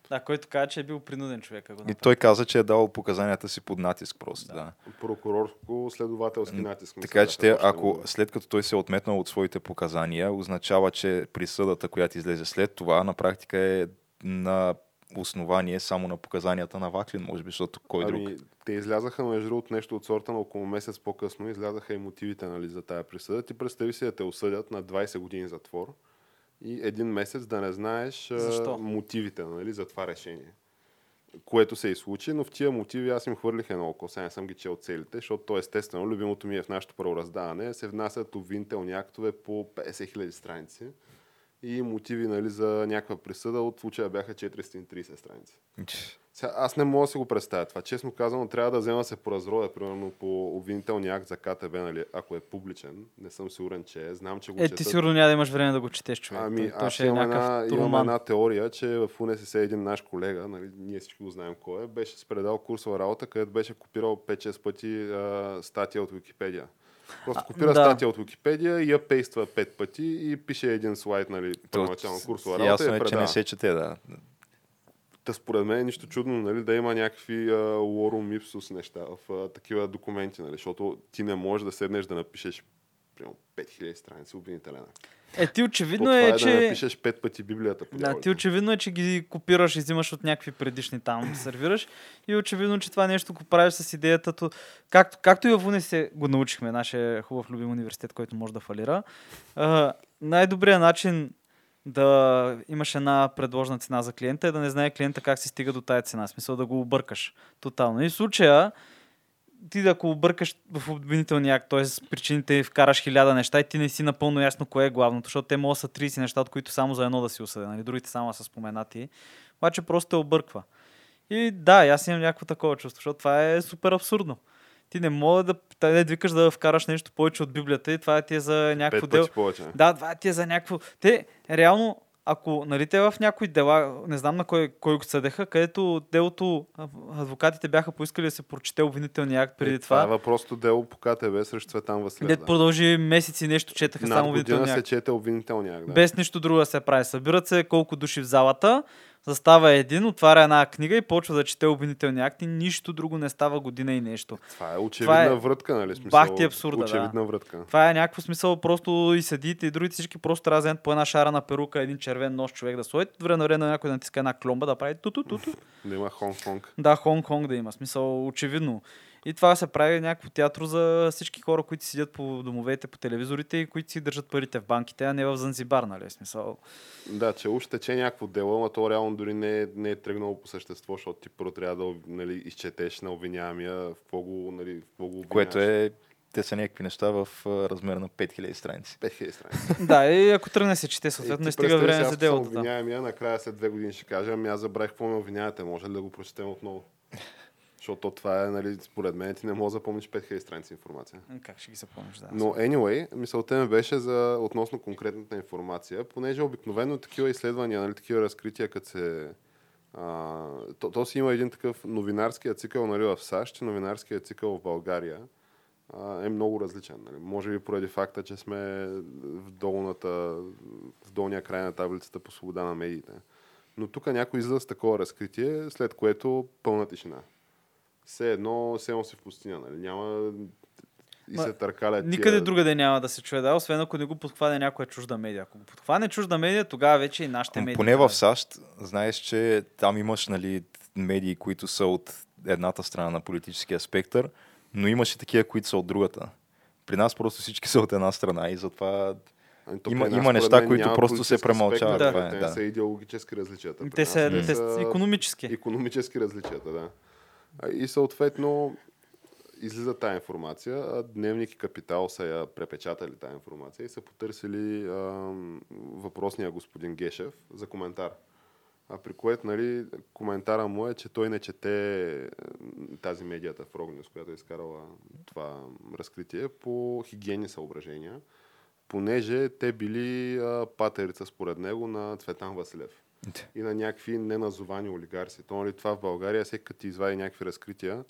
Да, който каза, че е бил принуден човек. Го И той каза, че е дал показанията си под натиск просто, да. Прокурорско-следователски натиск. Така че те, ако след като той се е отметнал от своите показания, означава, че присъдата, която излезе след това, на практика е на основание само на показанията на Ваклин, може би, защото кой друг. Ами, те излязаха между другото нещо от сорта на около месец по-късно, излязаха и мотивите нали, за тая присъда. Ти представи си да те осъдят на 20 години затвор и един месец да не знаеш Защо? мотивите нали, за това решение. Което се и случи, но в тия мотиви аз им хвърлих едно око, сега не съм ги чел целите, защото то естествено, любимото ми е в нашето правораздаване, се внасят обвинителни актове по 50 000 страници и мотиви нали, за някаква присъда от случая бяха 430 страници. Сега, аз не мога да си го представя това. Честно казано, трябва да взема се поразроя, примерно по обвинителния акт за КТБ, нали, ако е публичен. Не съм сигурен, че е. Знам, че го Е, четат. ти сигурно няма да имаш време да го четеш, човек. Ами, той аз е имам една, имам една теория, че в УНСС един наш колега, нали, ние всички го знаем кой е, беше спредал курсова работа, където беше копирал 5-6 пъти а, статия от Википедия. Просто копира да. статия от Википедия и я пейства 5 пъти и пише един слайд, нали, първоначално курсова работа. и Ясно е, че не се чете, да. Та според мен е нищо чудно нали, да има някакви лорум ипсус неща в а, такива документи, нали, защото ти не можеш да седнеш да напишеш примерно 5000 страници обвинителен акт. Е, ти очевидно е, е, да че... напишеш 5 пъти Библията. Да, ти очевидно е, че ги копираш и взимаш от някакви предишни там, сервираш. И очевидно, че това нещо го правиш с идеята, то, както, както и в УНИСЕ го научихме, нашия хубав любим университет, който може да фалира. А, най-добрият начин да имаш една предложена цена за клиента и да не знае клиента как се стига до тая цена. Смисъл да го объркаш тотално. И в случая ти да ако объркаш в обвинителния акт, т.е. причините вкараш хиляда неща и ти не си напълно ясно кое е главното, защото те могат да са 30 неща, от които само за едно да си осъден, нали? другите само са споменати. Обаче просто те обърква. И да, аз имам някакво такова чувство, защото това е супер абсурдно. Ти не мога да, не викаш да вкараш нещо повече от Библията и това ти е за някакво дело. Да, това ти е за някакво... Те, реално, ако нали, те в някои дела, не знам на кой, кой го съдеха, където делото, адвокатите бяха поискали да се прочете обвинителния акт преди Е, това. Това е въпросното дело по КТБ срещу Цветан Василев. Дет да. продължи месеци нещо, четаха само Над година обвинителния се акт. чете обвинителния акт. Да. Без нищо друго да се прави. Събират се колко души в залата, застава един, отваря една книга и почва да чете обвинителния акт и нищо друго не става година и нещо. Това е очевидна Това е врътка, нали? Смисъл, бах ти абсурда, Очевидна врътка. Това е някакво смисъл, просто и съдите и другите всички просто трябва да по една шарана перука, един червен нож човек да сложи, време на време някой да натиска една кломба да прави ту-ту-ту-ту. Да има Хонг-Конг. Да, Хонг-Конг да има. Смисъл, очевидно. И това се прави някакво театро за всички хора, които седят по домовете, по телевизорите и които си държат парите в банките, а не в Занзибар, нали? Смисъл. Да, че уж тече някакво дело, но то реално дори не е, не е тръгнало по същество, защото ти първо трябва да нали, изчетеш на обвиняемия в какво го, нали, в какво го обвиняваш. Което е, те са някакви неща в размер на 5000 страници. 5000 страници. да, и ако тръгне се чете, Е, съответно не стига време за делото. Да. Обвиняемия, накрая след две години ще кажа, ами аз забравих какво ме обвинявате, може ли да го прочетем отново? Защото това е, нали, според мен ти не можеш да запомниш 5000 страници информация. Как ще ги запомниш, да. Но anyway, мисълта ми беше за относно конкретната информация, понеже обикновено такива изследвания, нали, такива разкрития, като се... А, то, то си има един такъв новинарския цикъл нали, в САЩ, новинарския цикъл в България а, е много различен. Нали. Може би поради факта, че сме в, долната, в долния край на таблицата по свобода на медиите. Но тук някой излиза с такова разкритие, след което пълна тишина. Все едно, все едно си в пустиня. Нали. Няма и Ма, се търкалят Никъде тия... другаде няма да се чуе, да, освен ако не го подхване някоя чужда медия. Ако го подхване чужда медия, тогава вече и нашите Ам, медии. Поне в. САЩ, знаеш, че там имаш нали, медии, които са от едната страна на политическия спектър, но имаш и такива, които са от другата. При нас просто всички са от една страна и затова Ами то Има- има неща, които просто се премълчават, спектър, това е, те да. са идеологически различията. при Те са, те са са економически. економически различията, да. А, И съответно излиза тази информация, а Дневник и Капитал са я препечатали тази информация и са потърсили ам, въпросния господин Гешев за коментар. А при което, нали, коментара му е, че той не чете тази медията в Рогнес, която е изкарала това разкритие по хигиени съображения, понеже те били а, патерица, според него, на Цветан Василев и на някакви неназовани олигарси. То, нали, това в България, всеки като ти извади някакви разкрития,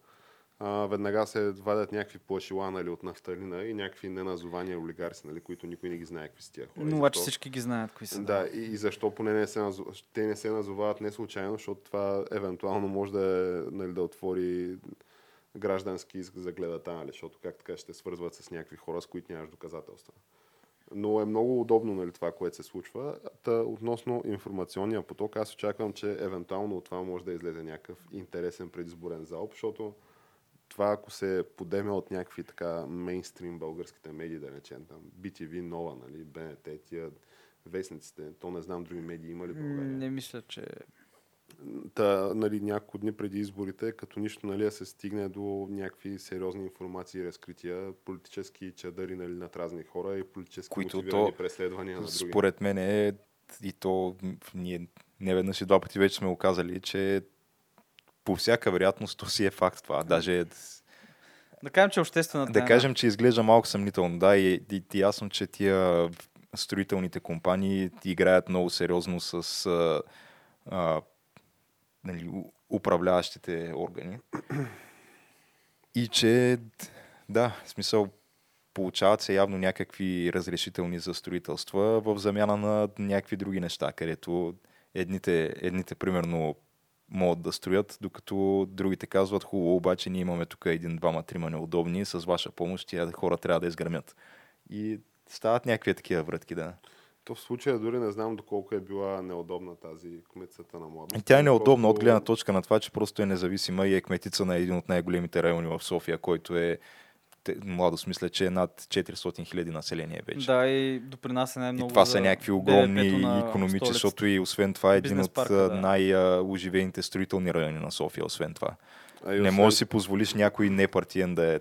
а, веднага се вадят някакви плашила нали, от нафталина и някакви неназовани олигарси, нали, които никой не ги знае какви са тия хора. Но обаче всички ги знаят кои са. да, и, и защо поне не се, назов... те не се назовават не случайно, защото това евентуално може да, е, нали, да отвори граждански иск за гледата, нали, защото как така ще свързват с някакви хора, с които нямаш доказателства. Но е много удобно нали, това, което се случва. Та, относно информационния поток, аз очаквам, че евентуално от това може да излезе някакъв интересен предизборен залп, защото това, ако се подеме от някакви така мейнстрим българските медии, да речем, там, BTV, Нова, нали, БНТ, тия вестниците, то не знам други медии има ли България. Не мисля, че... Та, нали, няколко дни преди изборите, като нищо нали, да се стигне до някакви сериозни информации и разкрития, политически чадъри нали, над разни хора и политически Които то, преследвания на други. според мен е и то ние не веднъж и два пъти вече сме оказали, че по всяка вероятност то си е факт това. Даже Да кажем, че обществена да тайна. кажем, че изглежда малко съмнително. Да, и, и, и ясно, че тия строителните компании играят много сериозно с а, а, нали, управляващите органи. И че, да, в смисъл, получават се явно някакви разрешителни за строителства в замяна на някакви други неща, където едните, едните примерно могат да строят, докато другите казват, хубаво, обаче ние имаме тук един, двама, трима неудобни, с ваша помощ тия хора трябва да изгърмят. И стават някакви такива врътки, да. То в случая дори не знам доколко е била неудобна тази кметицата на младост. И тя е неудобна от Просто- гледна точка на това, че просто е независима и е кметица на един от най-големите райони в София, който е младост мисля, че е над 400 хиляди население вече. Да, и допринася И най-много това за са някакви огромни економически, защото и освен това е един от да. най-оживените строителни райони на София, освен това. А и Не освен- можеш да си позволиш някой непартиен да, е,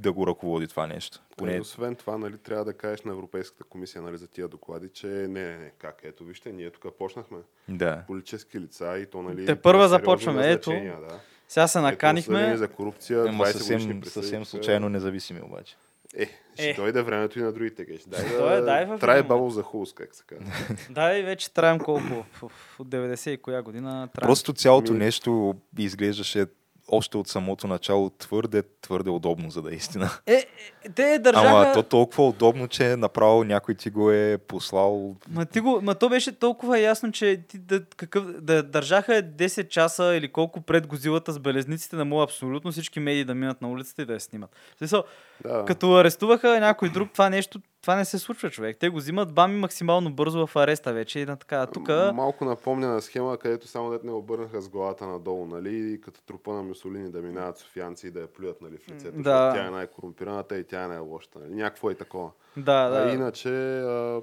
да го ръководи това нещо. А и Поне освен това, нали, трябва да кажеш на Европейската комисия нали, за тия доклади, че не, не, не, как, ето вижте, ние тук почнахме. да. Политически лица и то, нали... Те първа започваме, ето. Да. Сега се Ето, наканихме. осъдени за корупция, Ема 20 съвсем, съвсем случайно независими обаче. Е, ще Е. дойде времето и на другите геш. Дай е, да... дай момент. бабъл за хубост, как се казва. Да, и вече траем колко? От 90 и коя година траем. Просто цялото Ми- нещо изглеждаше още от самото начало твърде, твърде удобно, за да е истина. Е, е, те държаха... Ама то толкова удобно, че направо някой ти го е послал. Ма, ти го, ма то беше толкова ясно, че ти да, какъв, да държаха 10 часа или колко пред гозилата с белезниците да могат абсолютно всички медии да минат на улицата и да я снимат. Смисъл, Да. като арестуваха някой друг, това нещо, това не се случва, човек. Те го взимат бами максимално бързо в ареста вече и на така. Тук М- Малко напомня на схема, където само дет не обърнаха с главата надолу, нали, и като трупа на Мюсолини да минават софиянци и да я плюят нали, в лицето. Да. Тя е най-корумпираната и тя е най-лошата. Нали. Някакво е такова. да, Да. А иначе, а,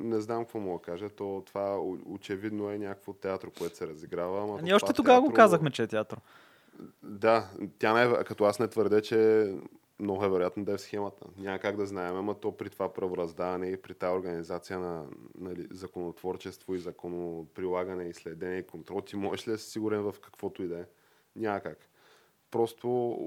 не знам какво мога да кажа, то това очевидно е някакво театро, което се разиграва. Ама Ние още тогава го театро- казахме, че е театър. Да, тя най- като аз не твърдя, че много е вероятно да е в схемата. Няма как да знаем, ама то при това правораздаване и при тази организация на нали, законотворчество и законоприлагане и следене и контрол, ти можеш ли да си сигурен в каквото и да е? Няма как. Просто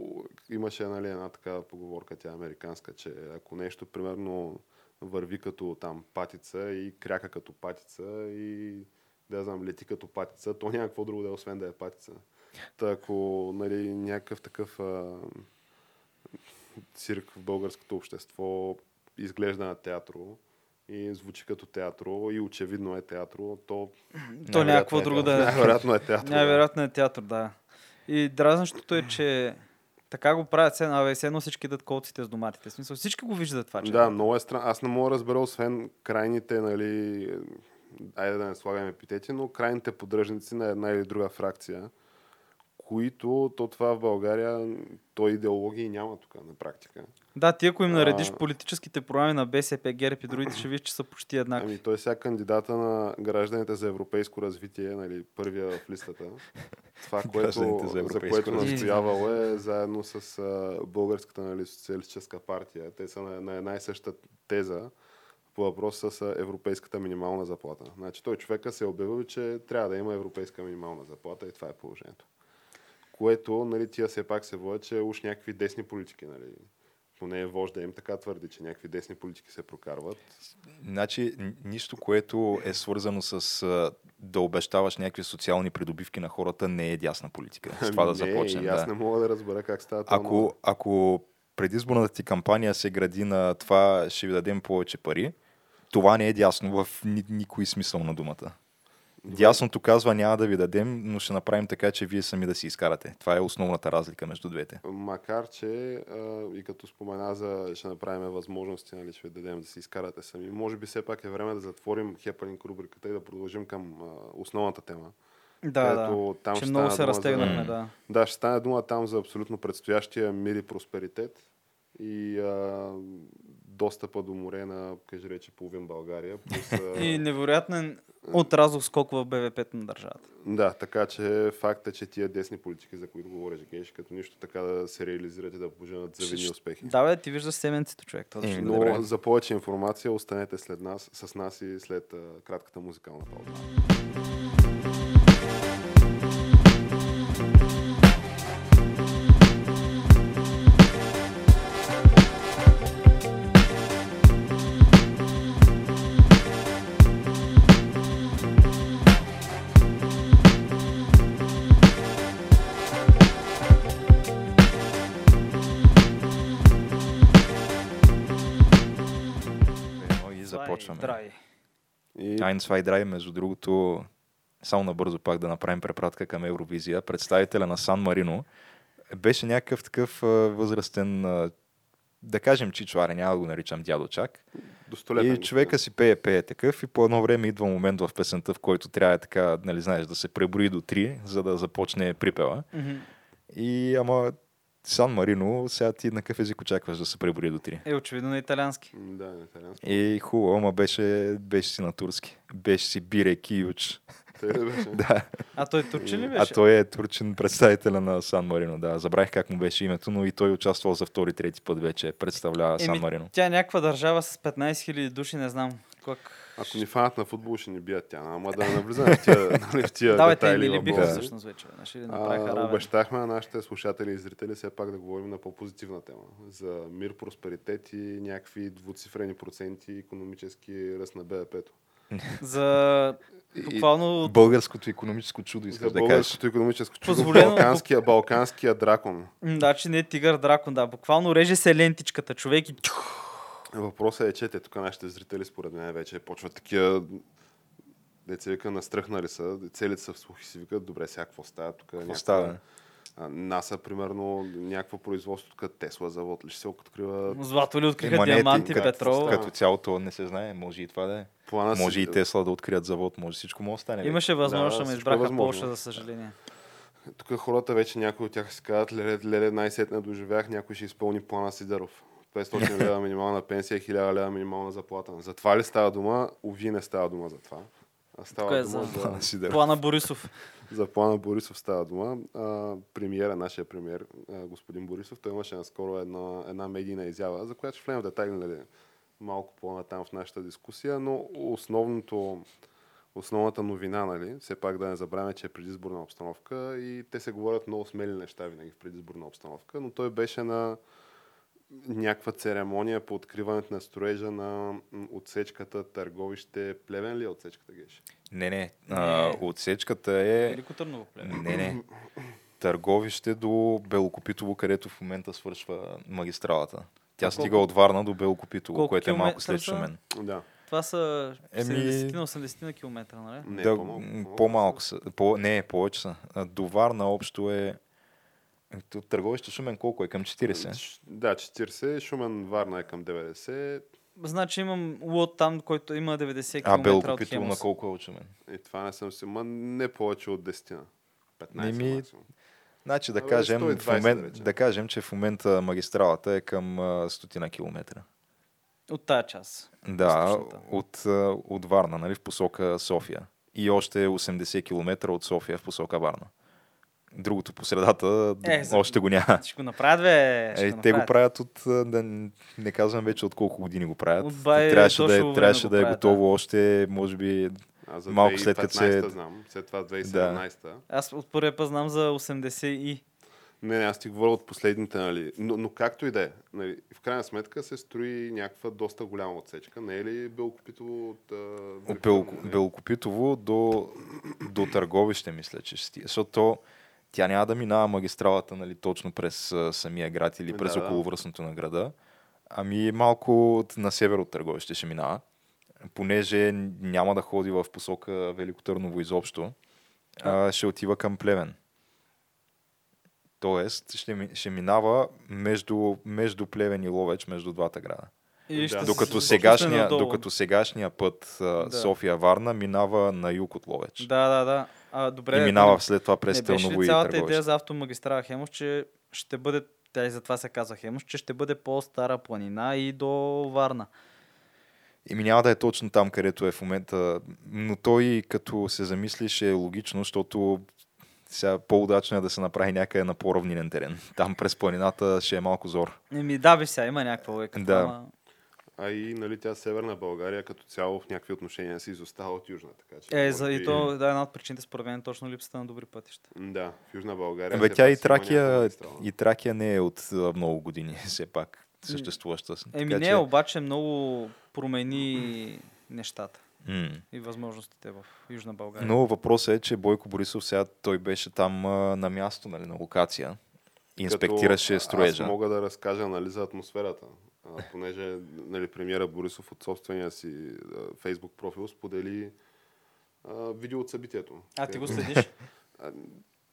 имаше нали, една така поговорка, тя е американска, че ако нещо примерно върви като там патица и кряка като патица и да знам, лети като патица, то няма какво друго да е, освен да е патица. Та ако нали, някакъв такъв а, цирк в българското общество изглежда на театро и звучи като театро и очевидно е театро, то То някакво е друго да е. най-вероятно е театро. да. Най-вероятно е театър, да. И дразнащото е, че така го правят все, едно всички дадат колците с доматите. В смисъл, всички го виждат това, че. Да, много е странно. Аз не мога да разбера, освен крайните, нали, айде да не слагаме епитети, но крайните поддръжници на една или друга фракция, които то това в България, то идеологии няма тук на практика. Да, ти ако им наредиш А. политическите програми на БСП, ГЕРБ и другите, ще видиш, че са почти еднакви. Ами той сега кандидата на гражданите за европейско развитие, нали, първия в листата. Това, което, за за, което настоявал е заедно с а, българската нали, социалистическа партия. Те са на, на една и съща теза по въпроса с европейската минимална заплата. Значи той човека се е обявил, че трябва да има европейска минимална заплата и това е положението. Което, нали, тия все пак се водят, че уж някакви десни политики, нали, поне вожда им така твърди, че някакви десни политики се прокарват. Значи, нищо, което е свързано с да обещаваш някакви социални придобивки на хората, не е дясна политика. С това да не, започнем. Аз да. не мога да разбера как става това. Ако, ако предизборната ти кампания се гради на това, ще ви дадем повече пари, това не е дясно в ни, никой смисъл на думата. Дясното казва няма да ви дадем, но ще направим така, че вие сами да си изкарате. Това е основната разлика между двете. Макар, че а, и като спомена за ще направим възможности, нали, ще ви дадем да си изкарате сами. Може би все пак е време да затворим хепанинг рубриката и да продължим към а, основната тема. Да, където да. там Че ще много се за- разтегнахме, М. да. Да, ще стане дума там за абсолютно предстоящия мир и просперитет и а, достъпа до море на, кажи рече, половин България. Плюс, И невероятен отрязък скок в БВП на държавата. Да, така че факт е, че тия десни политики, за които говориш, Геш, като нищо така да се реализират и да поженат завидни успехи. Да, бе, ти виждаш семенцето, човек. Това Е, но- прави. за повече информация останете след нас, с нас и след а, кратката музикална пауза. Е започваме. драй. И zwei, drei, между другото, само набързо пак да направим препратка към Евровизия. Представителя на Сан Марино беше някакъв такъв възрастен, да кажем чичуаре, няма да го наричам дядо чак. И човека си пее, пее такъв и по едно време идва момент в песента, в който трябва така, нали знаеш, да се преброи до 3, за да започне припева. Мгм. И ама Сан Марино, сега ти на какъв език очакваш да се пребори до 3? Е, очевидно на италиански. Да, на италиански. И хубаво, ама беше, беше си на турски. Беше си Бире Киюч. Да. А той турчин ли А беше? той е турчин представителя на Сан Марино. Да, забравих как му беше името, но и той участвал за втори, трети път вече. Представлява Сан Марино. тя е някаква държава с 15 000 души, не знам. Как... Ако ни фанат на футбол, ще ни бият тя. Ама да не навлизаме в тия, нали, в тия Да, бе, те детайли. в биха всъщност вече? А, равен. обещахме на нашите слушатели и зрители все пак да говорим на по-позитивна тема. За мир, просперитет и някакви двуцифрени проценти економически ръст на БВП-то. За буквално Българското економическо чудо, искаш За да кажеш. българското економическо чудо, Позволено- балканския, балканския дракон. Значи не е тигър дракон, да. Буквално реже се лентичката човек и Въпросът е, че те тук нашите зрители, според мен, вече почват такива деца вика настръхнали са, целите са в слух и си викат, добре, сега какво става тук? някаква- става? НАСА, примерно, някакво производство, тук Тесла завод ли ще се открива злато ли откриха Ема не, диаманти, като- петрол. Като цяло то не се знае, може и това да е. плана си- Може и Тесла да открият завод, може всичко може да стане. Имаше възможност, Да, ама всичко е избраха възможно. Полша, за съжаление. Тук хората вече някои от тях си казват, леле, леле най-сетне доживях, някой ще изпълни плана Сидеров. 500 лева минимална пенсия, 1000 лева минимална заплата. За това ли става дума? Уви не става дума за това. А става Кое е дума за- за, Плана Борисов. за плана Борисов става дума. А, премиера, нашия премиер, а, господин Борисов, той имаше наскоро една, една медийна изява, за която ще влезем в детайли нали, малко по-натам в нашата дискусия, но основното, основната новина, нали, все пак да не забравяме, че е предизборна обстановка и те се говорят много смели неща винаги в предизборна обстановка, но той беше на някаква церемония по откриването на строежа на отсечката Търговище Плевен ли е отсечката геше? Не, не. А, отсечката е... Велико Търново племе. Не, не. Търговище до Белокопитово, където в момента свършва магистралата. Тя А стига колко- от Варна до Белокопитово, колко което е малко километра след? Шумен. Да. Това са Еми- 70 на 80 на километра, нали? Не, да, по-малко, по-малко по-малко са. По, не, повече са. До Варна общо е... Ето, Търговище Шумен колко е? Към 40? Ш- Да, 40, Шумен Варна е към 90. Значи имам лот там, който има 90 А км от Белокопитово на Хемус. колко е от Шумен? И това не съм си, ма не повече от 10. 15 Не ми- максимум. Значи да Абе, кажем, 120 в момент, да кажем, че в момента магистралата е към а, стотина километра. От тая част. Да, от, а, от Варна, нали, в посока София. И още 80 км от София в посока Варна. Другото по средата Е, за- още го няма. Ще го направят, бе. ще Е, го те го правят от, да, не казвам вече от колко години го правят. От бай трябваше да, е, трябваше да е готово още, може би, А за Малко 2015 след като се- знам, след това 2017. Аз от първия път знам за 80 и. Не, не, аз ти говоря от последните, нали. Но, но както и да е, нали, в крайна сметка се строи някаква доста голяма отсечка. Не е ли Белокопитово от... не? Белокопитово до, до Търговище, мисля, че ще стига. Защото то- тя няма да минава магистралата нали, точно през а, самия град или през Да, околовръстното на града, ами малко на север от Търговище ще минава, понеже няма да ходи в посока Велико Търново изобщо, а, ще отива към Плевен. Тоест, ще, ще минава между, между Плевен и Ловеч, между двата града. И Да. Докато се- сегашния, докато сегашния път Да. София-Варна минава на юг от Ловеч. Да, да, да. А, добре. и минава не- след това през ли и цялата идея за автомагистрала Хемус, че ще бъде, тя и затова се казва Хемус, че ще бъде по-стара планина и до Варна. Ими няма да е точно там, където е в момента, но той като се замислиш е логично, защото сега по-удачно е да се направи някъде на по-равнинен терен. Там през планината ще е малко зор. Еми да, ви сега, има някаква лойка. Да. ама- А и нали, тя Северна България като цяло в някакви отношения си изостава от Южна. Така, че, Е, за, би- и то, да, една от причините според мен е точно липсата на добри пътища. Да, в Южна България. Бе, тя и Тракия, и Тракия не е от много години, все пак съществуваща. Еми Така не, че- обаче много промени нещата М. и възможностите в Южна България. Но въпросът е, че Бойко Борисов сега той беше там а, на място, нали, на локация. Инспектираше Като строежа. Аз мога да разкажа нали, за атмосферата. А, понеже нали, премиера Борисов от собствения си фейсбук профил сподели а, видео от събитието. А ти го Където- следиш?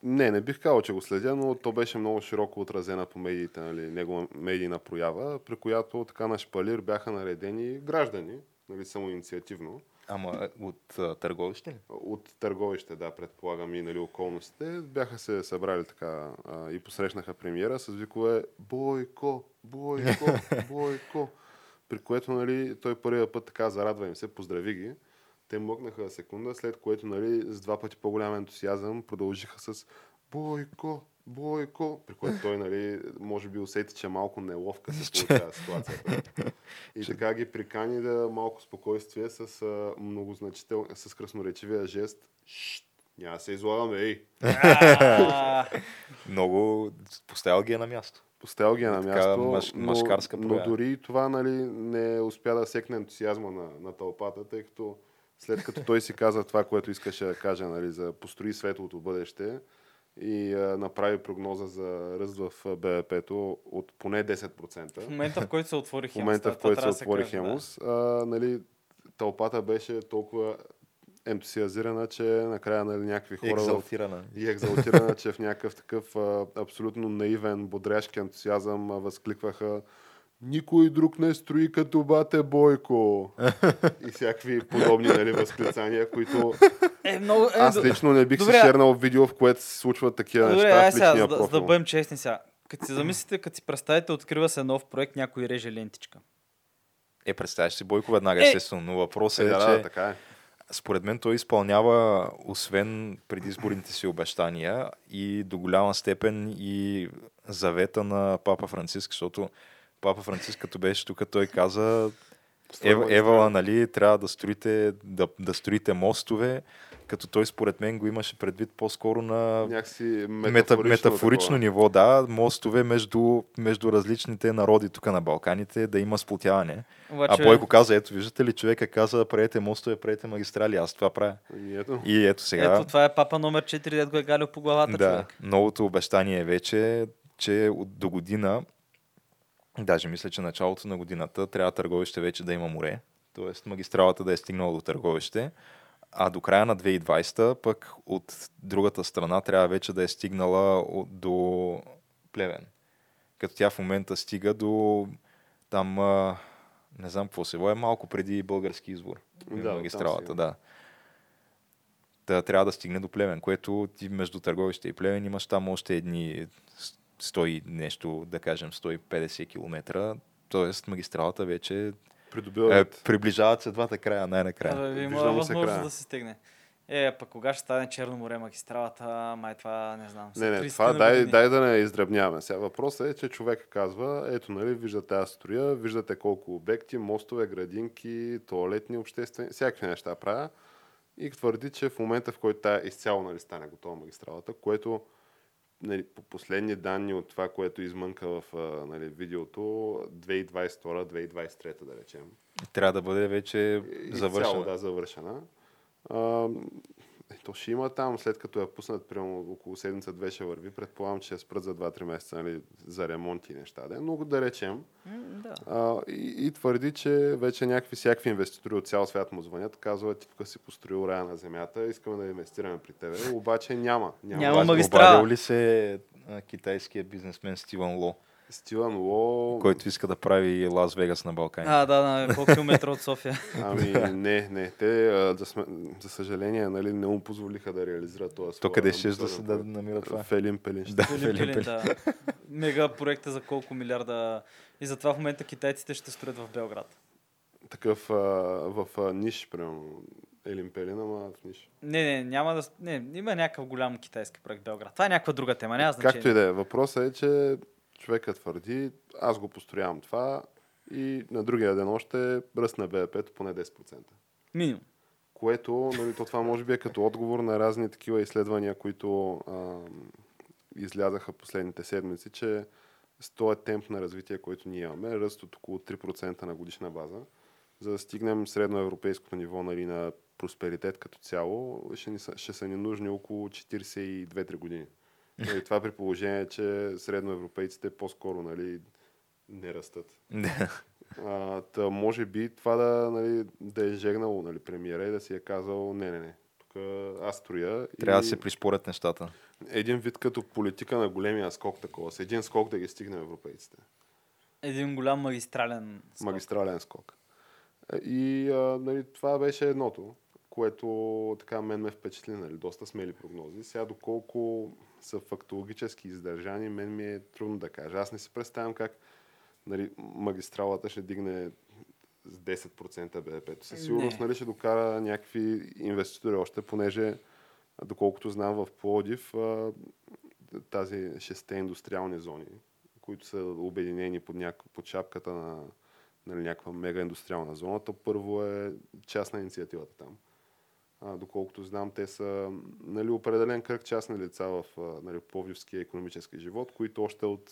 Не, не бих казал, че го следя, но то беше много широко отразена по медиите, нали, негова медийна проява, при която така на шпалир бяха наредени граждани, нали, самоинициативно, Ама от а, търговище ли? От търговище, да, предполагам и нали, околностите, бяха се събрали така а, и посрещнаха премиера с викове Бойко, Бойко, Бойко. При което нали, той първия път така зарадва им се, поздрави ги. Те мъкнаха секунда, след което нали, с два пъти по-голям ентусиазъм продължиха с Бойко, Бойко, при което той, нали, може би усети, че малко неловка се получава ситуацията. И така ги прикани да малко спокойствие с а, многозначител, с красноречивия жест. Шт, няма се излагаме, ей! Много поставил ги е на място. Поставил ги е на място, мъж- но, но дори това нали, не успя да секне ентусиазма на, на тълпата, тъй като след като той си каза това, което искаше да каже нали, за построи светлото бъдеще и а, направи прогноза за ръст в БВП-то от поне 10%. в момента, в който се отвори В Хемус. момента, в който се отвори да. Хемус, а, нали, тълпата беше толкова ентусиазирана, че накрая нали, някакви хора в Екзалтирана. и екзалтирана, че в някакъв такъв а, абсолютно наивен, бодряшки ентусиазъм а, възкликваха никой друг не строи като бате Бойко. и всякакви подобни нали, възклицания, които Е, много... Е, аз лично не бих Добре, си шернал видео, в което се случват такива Добре, неща в сега, за, да- за да бъдем честни сега. Като си замислите, като си представите, открива се нов проект, някой реже лентичка. Е, представяш си Бойко веднага, Е! естествено. Но въпросът Е, е, да, че да, така е. според мен той изпълнява, освен предизборните си обещания и до голяма степен и завета на Папа Франциск, защото Папа Франциск, като беше тук, той каза Ев, Евала, нали, трябва да строите, да, да строите мостове, като той според мен го имаше предвид по-скоро на Някакси метафорично, метафорично такова. ниво, да, мостове между, между различните народи тук на Балканите, да има сплотяване. Обаче, А Бойко каза, ето виждате ли, човека каза, правете мостове, правете магистрали, аз това правя. И ето. И ето сега, ето това е папа номер 4, дед го е галил по главата, да, човек. новото обещание е вече, че до година, даже мисля, че началото на годината, трябва търговище вече да има море, т.е. магистралата да е стигнала до търговище, а до края на 2020 пък от другата страна трябва вече да е стигнала от- до Плевен. Като тя в момента стига до там, а, не знам какво село е, малко преди български извор. Да, магистралата, стига. да. Та, трябва да стигне до Плевен, което ти между търговище и Плевен имаш там още едни 100 и нещо, да кажем 150 км. Тоест магистралата вече е, приближават се двата края, най-накрая. Абе, има възможност края. да се стигне. Е, пък кога ще стане Черно море магистралата, май това не знам. Не, не, 30 това дай, години. дай да не издръбняваме. Сега въпросът е, че човек казва, ето нали, виждате аз строя, виждате колко обекти, мостове, градинки, туалетни, обществени, всякакви неща правя. И твърди, че в момента, в който тая изцяло нали, стане готова магистралата, което нали, по последни данни от това, което измънка в нали, видеото, 2022-2023, да речем. Трябва да бъде вече завършена. да, завършена. А, то ще има там, след като я пуснат, примерно около седмица-две ще върви. Предполагам, че ще спрат за 2-3 месеца нали, за ремонти и неща. Да? Но да речем. Да. А, и, и твърди, че вече някакви всякакви инвеститори от цял свят му звънят, казват, ти тук си построил рая на земята, искаме да инвестираме при тебе. Обаче няма. Няма, Няма магистрала. Ли се а, китайския бизнесмен Стивън Ло, Стивън Ло... който иска да прави Лас Вегас на Балканите? А, да, на колко километра от София. Ами не, не. Те, а, за, сме, за съжаление, нали, не му позволиха да реализират това. То къде ще да се да намира това? В Елин Пелин. ще Да, Филип Пелин, да. Мега проекта за колко милиарда. И затова в момента китайците ще строят в Белград. такъв а, в а, ниш, примерно. Елин Пелин, ама в ниш. Не, не, няма да... Не, има някакъв голям китайски проект в Белград. Това е някаква друга тема, няма значение. Както и да е. Въпросът е, че човекът твърди, аз го построявам това и на другия ден още ръст на БВП поне 10%. Минимум. Което, нали, то това може би е като отговор на разни такива изследвания, които а, излязаха последните седмици, че с този темп на развитие, който ние имаме, ръст от около 3% на годишна база, за да стигнем средноевропейското ниво нали, на просперитет като цяло, ще, ни са, ще са ни нужни около 42-3 години. Нали, това при положение, че средноевропейците по-скоро нали, не растат. Да. А, та, може би това да, нали, да е жегнало нали, премиера и да си е казал, не, не, не, тук аз строя. Трябва и да се пришпорят нещата. Един вид като политика на големия скок такова, с един скок да ги стигнем европейците. Един голям магистрален скок. Магистрален скок. И а, нали, това беше едното, което така мен ме впечатли, нали, доста смели прогнози. Сега доколко са фактологически издържани, мен ми е трудно да кажа. Аз не си представям как нали, магистралата ще дигне с 10% БВП. Със сигурност нали, ще докара някакви инвеститори още, понеже доколкото знам в Плодив, тази шесте индустриални зони, които са обединени под, няк... под шапката на нали, някаква мега индустриална зона, то първо е частна инициативата там. А, доколкото знам, те са нали, определен кръг частни лица в нали, Пловдивския економически живот, които още от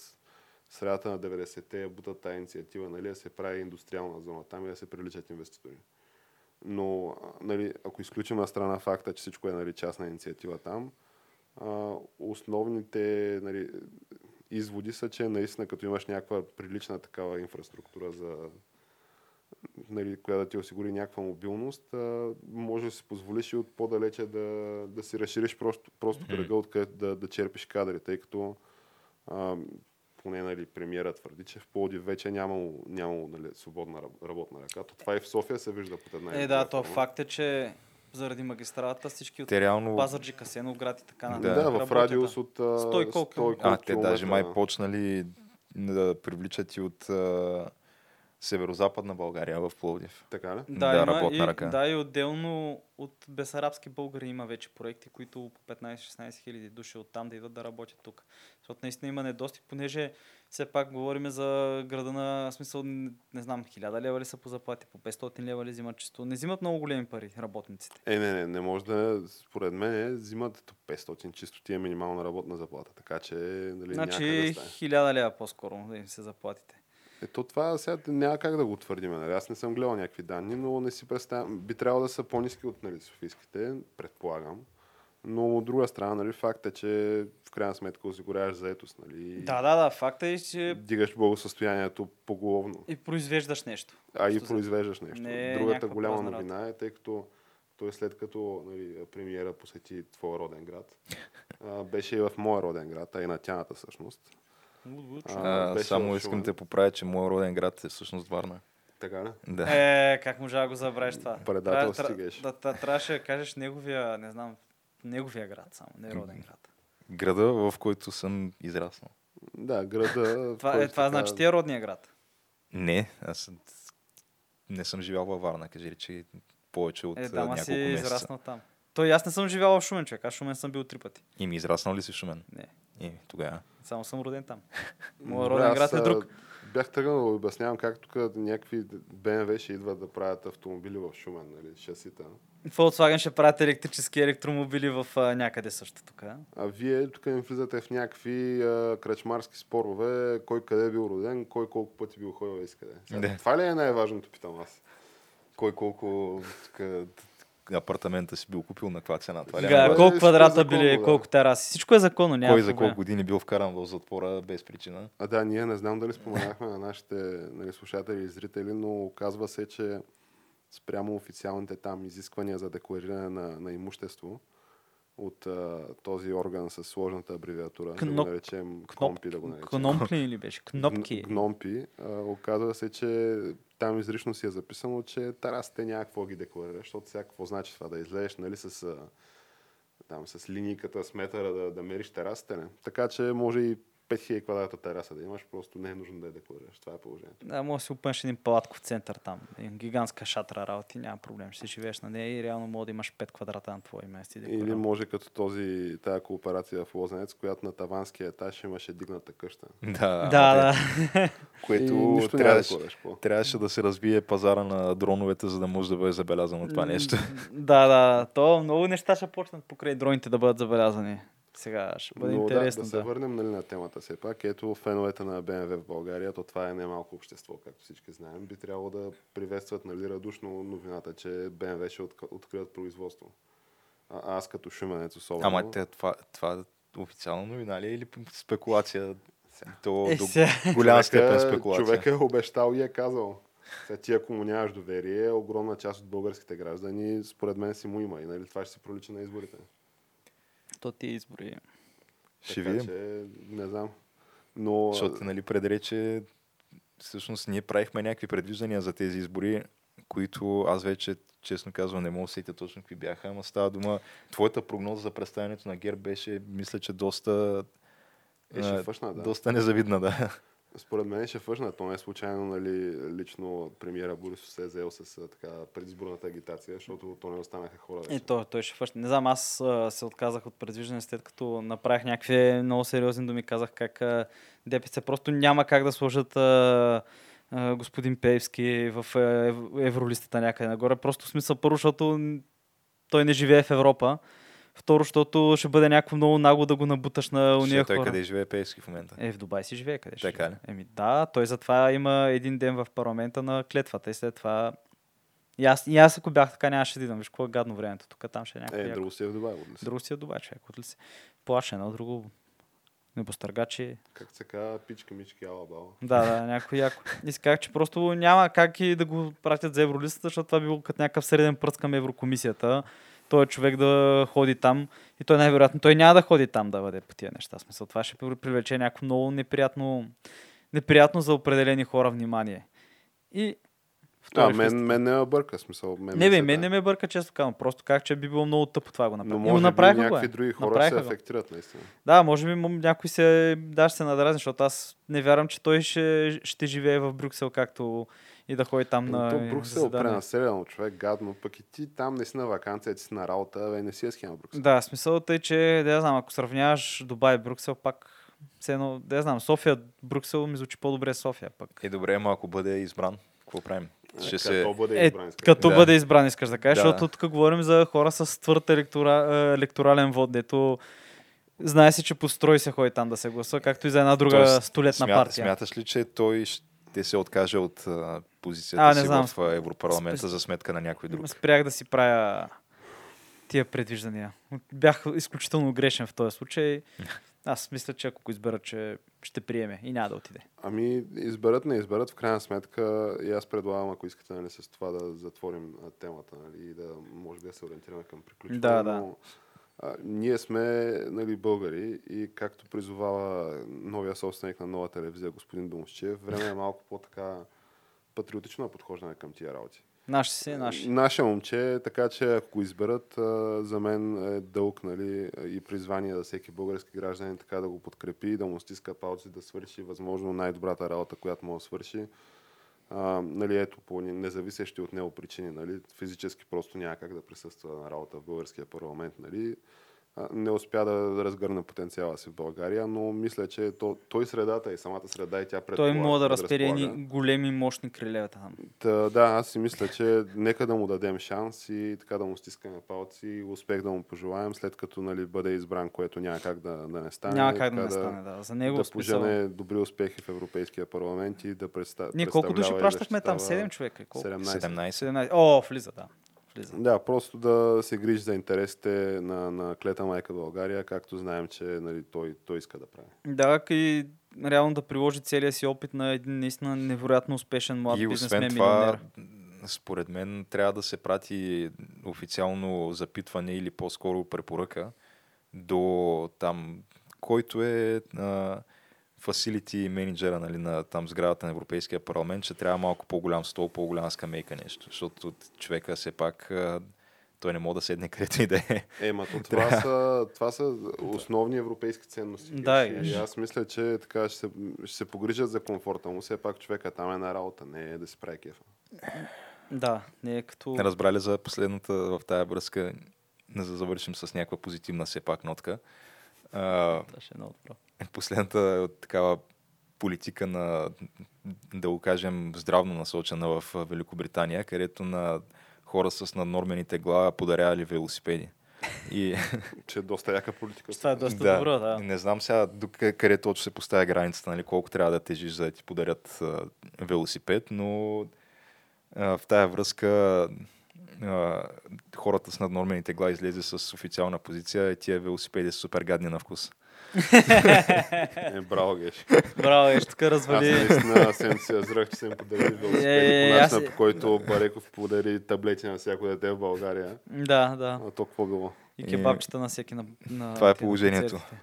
средата на 90-те бутат тази инициатива, нали, да се прави индустриална зона там и да се привличат инвеститори. Но, нали, ако изключим на страна факта, че всичко е нали, частна инициатива там, а, основните нали, изводи са, че наистина като имаш някаква прилична такава инфраструктура за нали, която да ти осигури някаква мобилност, а, може да си позволиш и от по-далече да, да си разшириш просто, просто кръга, откъдето да, да черпиш кадри, тъй като а, поне нали, премиера твърди, че в Плодив вече нямало, нямало нали, свободна работна ръка. То това и в София се вижда под една. Е, да, то факт е, че заради магистралата всички от реално... Пазарджи, Касеновград и така Да, нататък. да в работят, радиус да. от а, 100 и колко 100 и А, те даже май почнали да привличат и от а, северо-западна България в Пловдив. Така ли? Да, има работна и, ръка. Да, и отделно от бесарабски българи има вече проекти, които по 15-16 хиляди души оттам да идват да работят тук. Защото наистина има недостиг, понеже все пак говорим за града на смисъл, не, не знам, 1000 лева ли са по заплати, по 500 лева ли взимат чисто. Не взимат много големи пари работниците. Е, не, не, не може да, според мен, взимат 500 чисто ти е минимална работна заплата, така че нали, Значи да стане. 1000 лева по-скоро да им се заплатите. Ето това сега няма как да го твърдим. Нали? Аз не съм гледал някакви данни, но не си представям. Би трябвало да са по-низки от нали, софийските, предполагам. Но от друга страна, нали, факт е, че в крайна сметка осигуряваш заетост. Нали? Да, да, да. Факта е, че Дигаш благосъстоянието поголовно. и произвеждаш нещо. А и произвеждаш нещо. Не е Другата голяма новина е, тъй като той след като нали, премиера посети твоя роден град, а, беше и в моя роден град, а и на тяната всъщност. А, само искам да те поправя, че моят роден град е всъщност Варна. Така ли? Да. Е, как можа да го забравиш това? Предателство Трябва- стигаш. Да, да, трябваше да кажеш неговия, не знам, неговия град само, не роден град. Града, в който съм израснал. Да, града. Това, е, това така- значи ти е родния град. Не, аз съм- не съм живял във Варна, кажи речи повече от Е, да, няколко си месеца. израснал там. Той аз не съм живял в Шумен, човек. Аз в Шумен съм бил три пъти. И ми израснал ли си в Шумен? Не, И тогава. само съм роден там. Моя роден град е друг. Бях тръгнал да обяснявам как тук някакви БМВ ще идват да правят автомобили в Шумен, нали, шасита. Volkswagen ще правят електрически електромобили в а, някъде също тук. а? А вие тук ми влизате в някакви а, кръчмарски спорове, кой къде е бил роден, кой колко пъти бил ходил и къде. Сега, Да. Това ли е най-важното, питам аз? Кой колко тука, апартамента си бил купил на каква цена? Това е Га, колко квадрата законно, били, да. колко тераси. Всичко е законно, няма Кой за колко години бил вкаран в затвора без причина? А да, ние не знам дали споменахме на нашите нали, слушатели и зрители, но оказва се, че спрямо официалните там изисквания за деклариране на, на имущество от а, този орган с сложната абревиатура, да Кноп- го наречем КНОМПИ, да го наречем. Кнопли ли беше? Кнопки. Гномпи. А, оказва се, че там изрично си е записано, че тарасите няма какво ги декларира, защото сега какво значи това да излезеш, нали, с, а, там, с линейката, с метъра да, да мериш терасите, не? Така че може и 5000 квадрата тераса да имаш, просто не е нужно да я декларираш. Това е положението. Да, може да си опънеш един палатков център там. Един гигантска шатра работи, няма проблем. Ще си живееш на нея и реално може да имаш 5 квадрата на твое име. Си Или декорирал. може като този, тая кооперация в Лозенец, която на таванския етаж имаше дигната къща. Да, Да, ама да. Което да трябваше, какво. трябваше да се развие пазара на дроновете, за да може да бъде забелязано това нещо. да, да. То много неща ще почнат покрай дроните да бъдат забелязани. Сега ще бъде Но интересно. да, да се върнем нали, на темата все пак. Ето феновете на BMW в България, то това е немалко общество, както всички знаем. Би трябвало да приветстват нали, радушно новината, че BMW ще отк- открият производство. А, аз като шуменец особено. Ама те, това, това официално новина ли е или спекулация? То Е, до голяма човека, степен спекулация. човек е обещал и е казал. Сега ти ако му нямаш доверие, огромна част от българските граждани, според мен си му има. И нали, това ще се пролича на изборите. То ти избори. Ще така видим. че, не знам. Но Защото нали, предрече, всъщност ние правихме някакви предвиждания за тези избори които аз вече, честно казвам, не мога да сетя точно какви бяха, ама става дума. Твоята прогноза за представянето на ГЕРБ беше, мисля, че доста, Е, ще а, фъшна, да. доста незавидна, да. Според мен ще фъшна. То не е случайно, нали, лично премиера Борисов се е заел с така предизборната агитация, защото то не останаха хора. И вече. той, той ще фаща. Не знам, аз а, се отказах от предвиждане, след като направих някакви много сериозни думи. Казах как а, ДПС просто няма как да сложат а, а, господин Пеевски в евролистата някъде нагоре. Просто смисъл първо, защото той не живее в Европа. Второ, защото ще бъде някакво много нагло да го набуташ на уния Ще той хора. къде живее Пеевски в момента. Е, в Дубай си живее къде ще Така ли? Еми да, той затова има един ден в парламента на клетвата и след това... И аз, и аз ако бях така, нямаше да идвам. Виж какво е гадно времето. Тук там ще е някакво. Е, яко. друго си е в Дубай. Друго си е Дубай, човек. От ли си? Плаше едно, друго. Небостъргачи. Как се казва, пичка, мички, ала, бала. Да, да, някой яко. И си казах, че просто няма как и да го пратят за евролистата, защото това било като някакъв среден пръст към Еврокомисията. Той е човек да ходи там и той най-вероятно той няма да ходи там да бъде по тия неща. Смисъл, това ще при- привлече някакво много неприятно, неприятно за определени хора внимание. И А, втори мен, фест- мен не ме бърка, смисъл. Мен не, бе, мен да. не ме бърка, често казвам. Просто как, че би било много тъпо това го Но направи. И го може би някакви е. други хора Направиха се го. афектират, наистина. Да, може би някой се, да, ще се надразни, защото аз не вярвам, че той ще, ще живее в Брюксел, както и да ходи там на Но то Брюксел заседания. пренаселено, човек, гадно. Пък и ти там не си на вакансия, ти си на работа, бе, не си е схема Брюксел. Да, смисълът е, че, да я знам, ако сравняваш Дубай и Брюксел, пак все едно, да я знам, София, Брюксел ми звучи по-добре София пък. Е, добре, ама ако бъде избран, какво правим? Е, Ще като се... бъде Е, избран, искаш като Да. бъде избран, искаш да кажеш, Да. защото тук говорим за хора с твърд електора, е, електорален вод, дето знае се, че по строй се ходи там да се гласува, както и за една друга Тоест, столетна смя- партия. Смяташ ли, че той ще се откаже от позицията А, не си знам. в Европарламента Спес- за сметка на някой друг? Спрях да си правя тия предвиждания. Бях изключително грешен в този случай. Аз мисля, че ако го избера, че ще приеме и няма да отиде. Ами, изберат, не изберат, в крайна сметка и аз предлагам, ако искате нали, с това да затворим темата нали, и да може би да се ориентираме към приключване. Да, да. но, а, ние сме нали, българи и както призовава новия собственик на нова телевизия, господин Домощев, време е малко по-така патриотично да подхождаме към тия работи. Наши си, наши. Наше момче, така че ако го изберат, за мен е дълг нали, и призвание за всеки български гражданин така да го подкрепи, да му стиска палци, да свърши възможно най-добрата работа, която може да свърши. А, нали, ето, по независещи от него причини, нали, физически просто няма как да присъства на работа в българския парламент, нали, не успя да разгърне потенциала си в България, но мисля, че то, той средата и самата среда и тя Той предполага. мога да предразполага. едни големи, мощни крилета там. Та, да, аз си мисля, че нека да му дадем шанс и така да му стискаме палци и успех да му пожелаем, след като нали, бъде избран, което няма как да, да не стане. Няма как да не стане, да. За него да смисъл... пожене добри успехи в Европейския парламент и да представя. Ние колко души пращахме там? 7 човека. Колко? 17. 17. 17. О, влиза, да. Влиза. Да, просто да се грижи за интересите на, на клета майка България, както знаем, че нали, той, той иска да прави. Да, и реално да приложи целия си опит на един наистина невероятно успешен млад И бизнесмен освен това, според мен, трябва да се прати официално запитване или по-скоро препоръка до там, който е а, фасилити менеджера нали, на там сградата на Европейския парламент, че трябва малко по-голям стол, по-голяма скамейка нещо, защото човека все пак той не може да седне където и да е. Е, ма то това, са, това са основни европейски ценности. Да, и аз мисля, че така ще се, ще се погрижат за комфорта му. Все пак човека там е на работа, не е да се прави кефа. Да, не е като... Разбрали за последната в тая връзка, не за да завършим с някаква позитивна все пак нотка. А, Това ще е много добро. последната такава политика на, да го кажем, здравно насочена в Великобритания, където на хора с наднормени тегла подарявали велосипеди. И, Че е доста яка политика. Това е доста добро, да. Не знам сега до къ- къде точно се поставя границата, нали, колко трябва да тежиш, за да ти подарят а, велосипед, но а, в тая връзка хората с наднормени тегла излезе с официална позиция и тия велосипеди са супер гадни на вкус. Е, браво, Геш. Браво, е, ще тук Аз развали. наистина съм се язрах, че съм подарил велосипеди Е, по аз начина, е- по който Бареков подари таблети на всяко дете в България. Да, да. А то какво било? И кебабчета на всеки на, на Това е положението. концертите.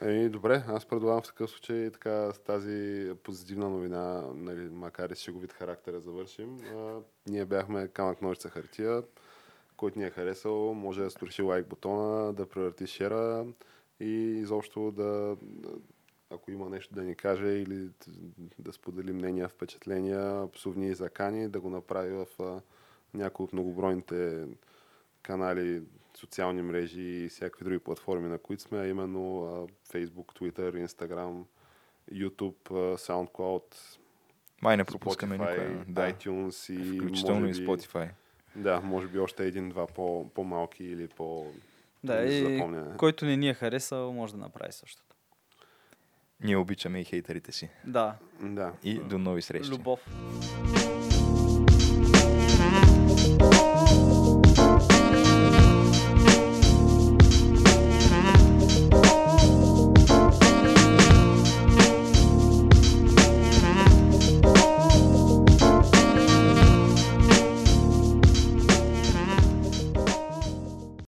Еми, добре, аз предлагам в такъв случай така с тази позитивна новина, нали, макар и с шеговит характер да завършим. А, ние бяхме камък ножица хартия, който ни е харесал, може да строши лайк бутона, да превърти шера и изобщо да, ако има нещо да ни каже или да сподели мнения, впечатления, псовни закани, да го направи в някои от многобройните канали, социални мрежи и всякакви други платформи, на които сме, а именно а, Facebook, Twitter, Instagram, YouTube, а, SoundCloud, Май не пропускаме Spotify, никоя. Да. iTunes и Включително може и би, Spotify. Да, може би още един-два по, по-малки или по... Да, и който не ни е харесал, може да направи същото. Ние обичаме и хейтерите си. Да, Да. И до нови срещи. любов.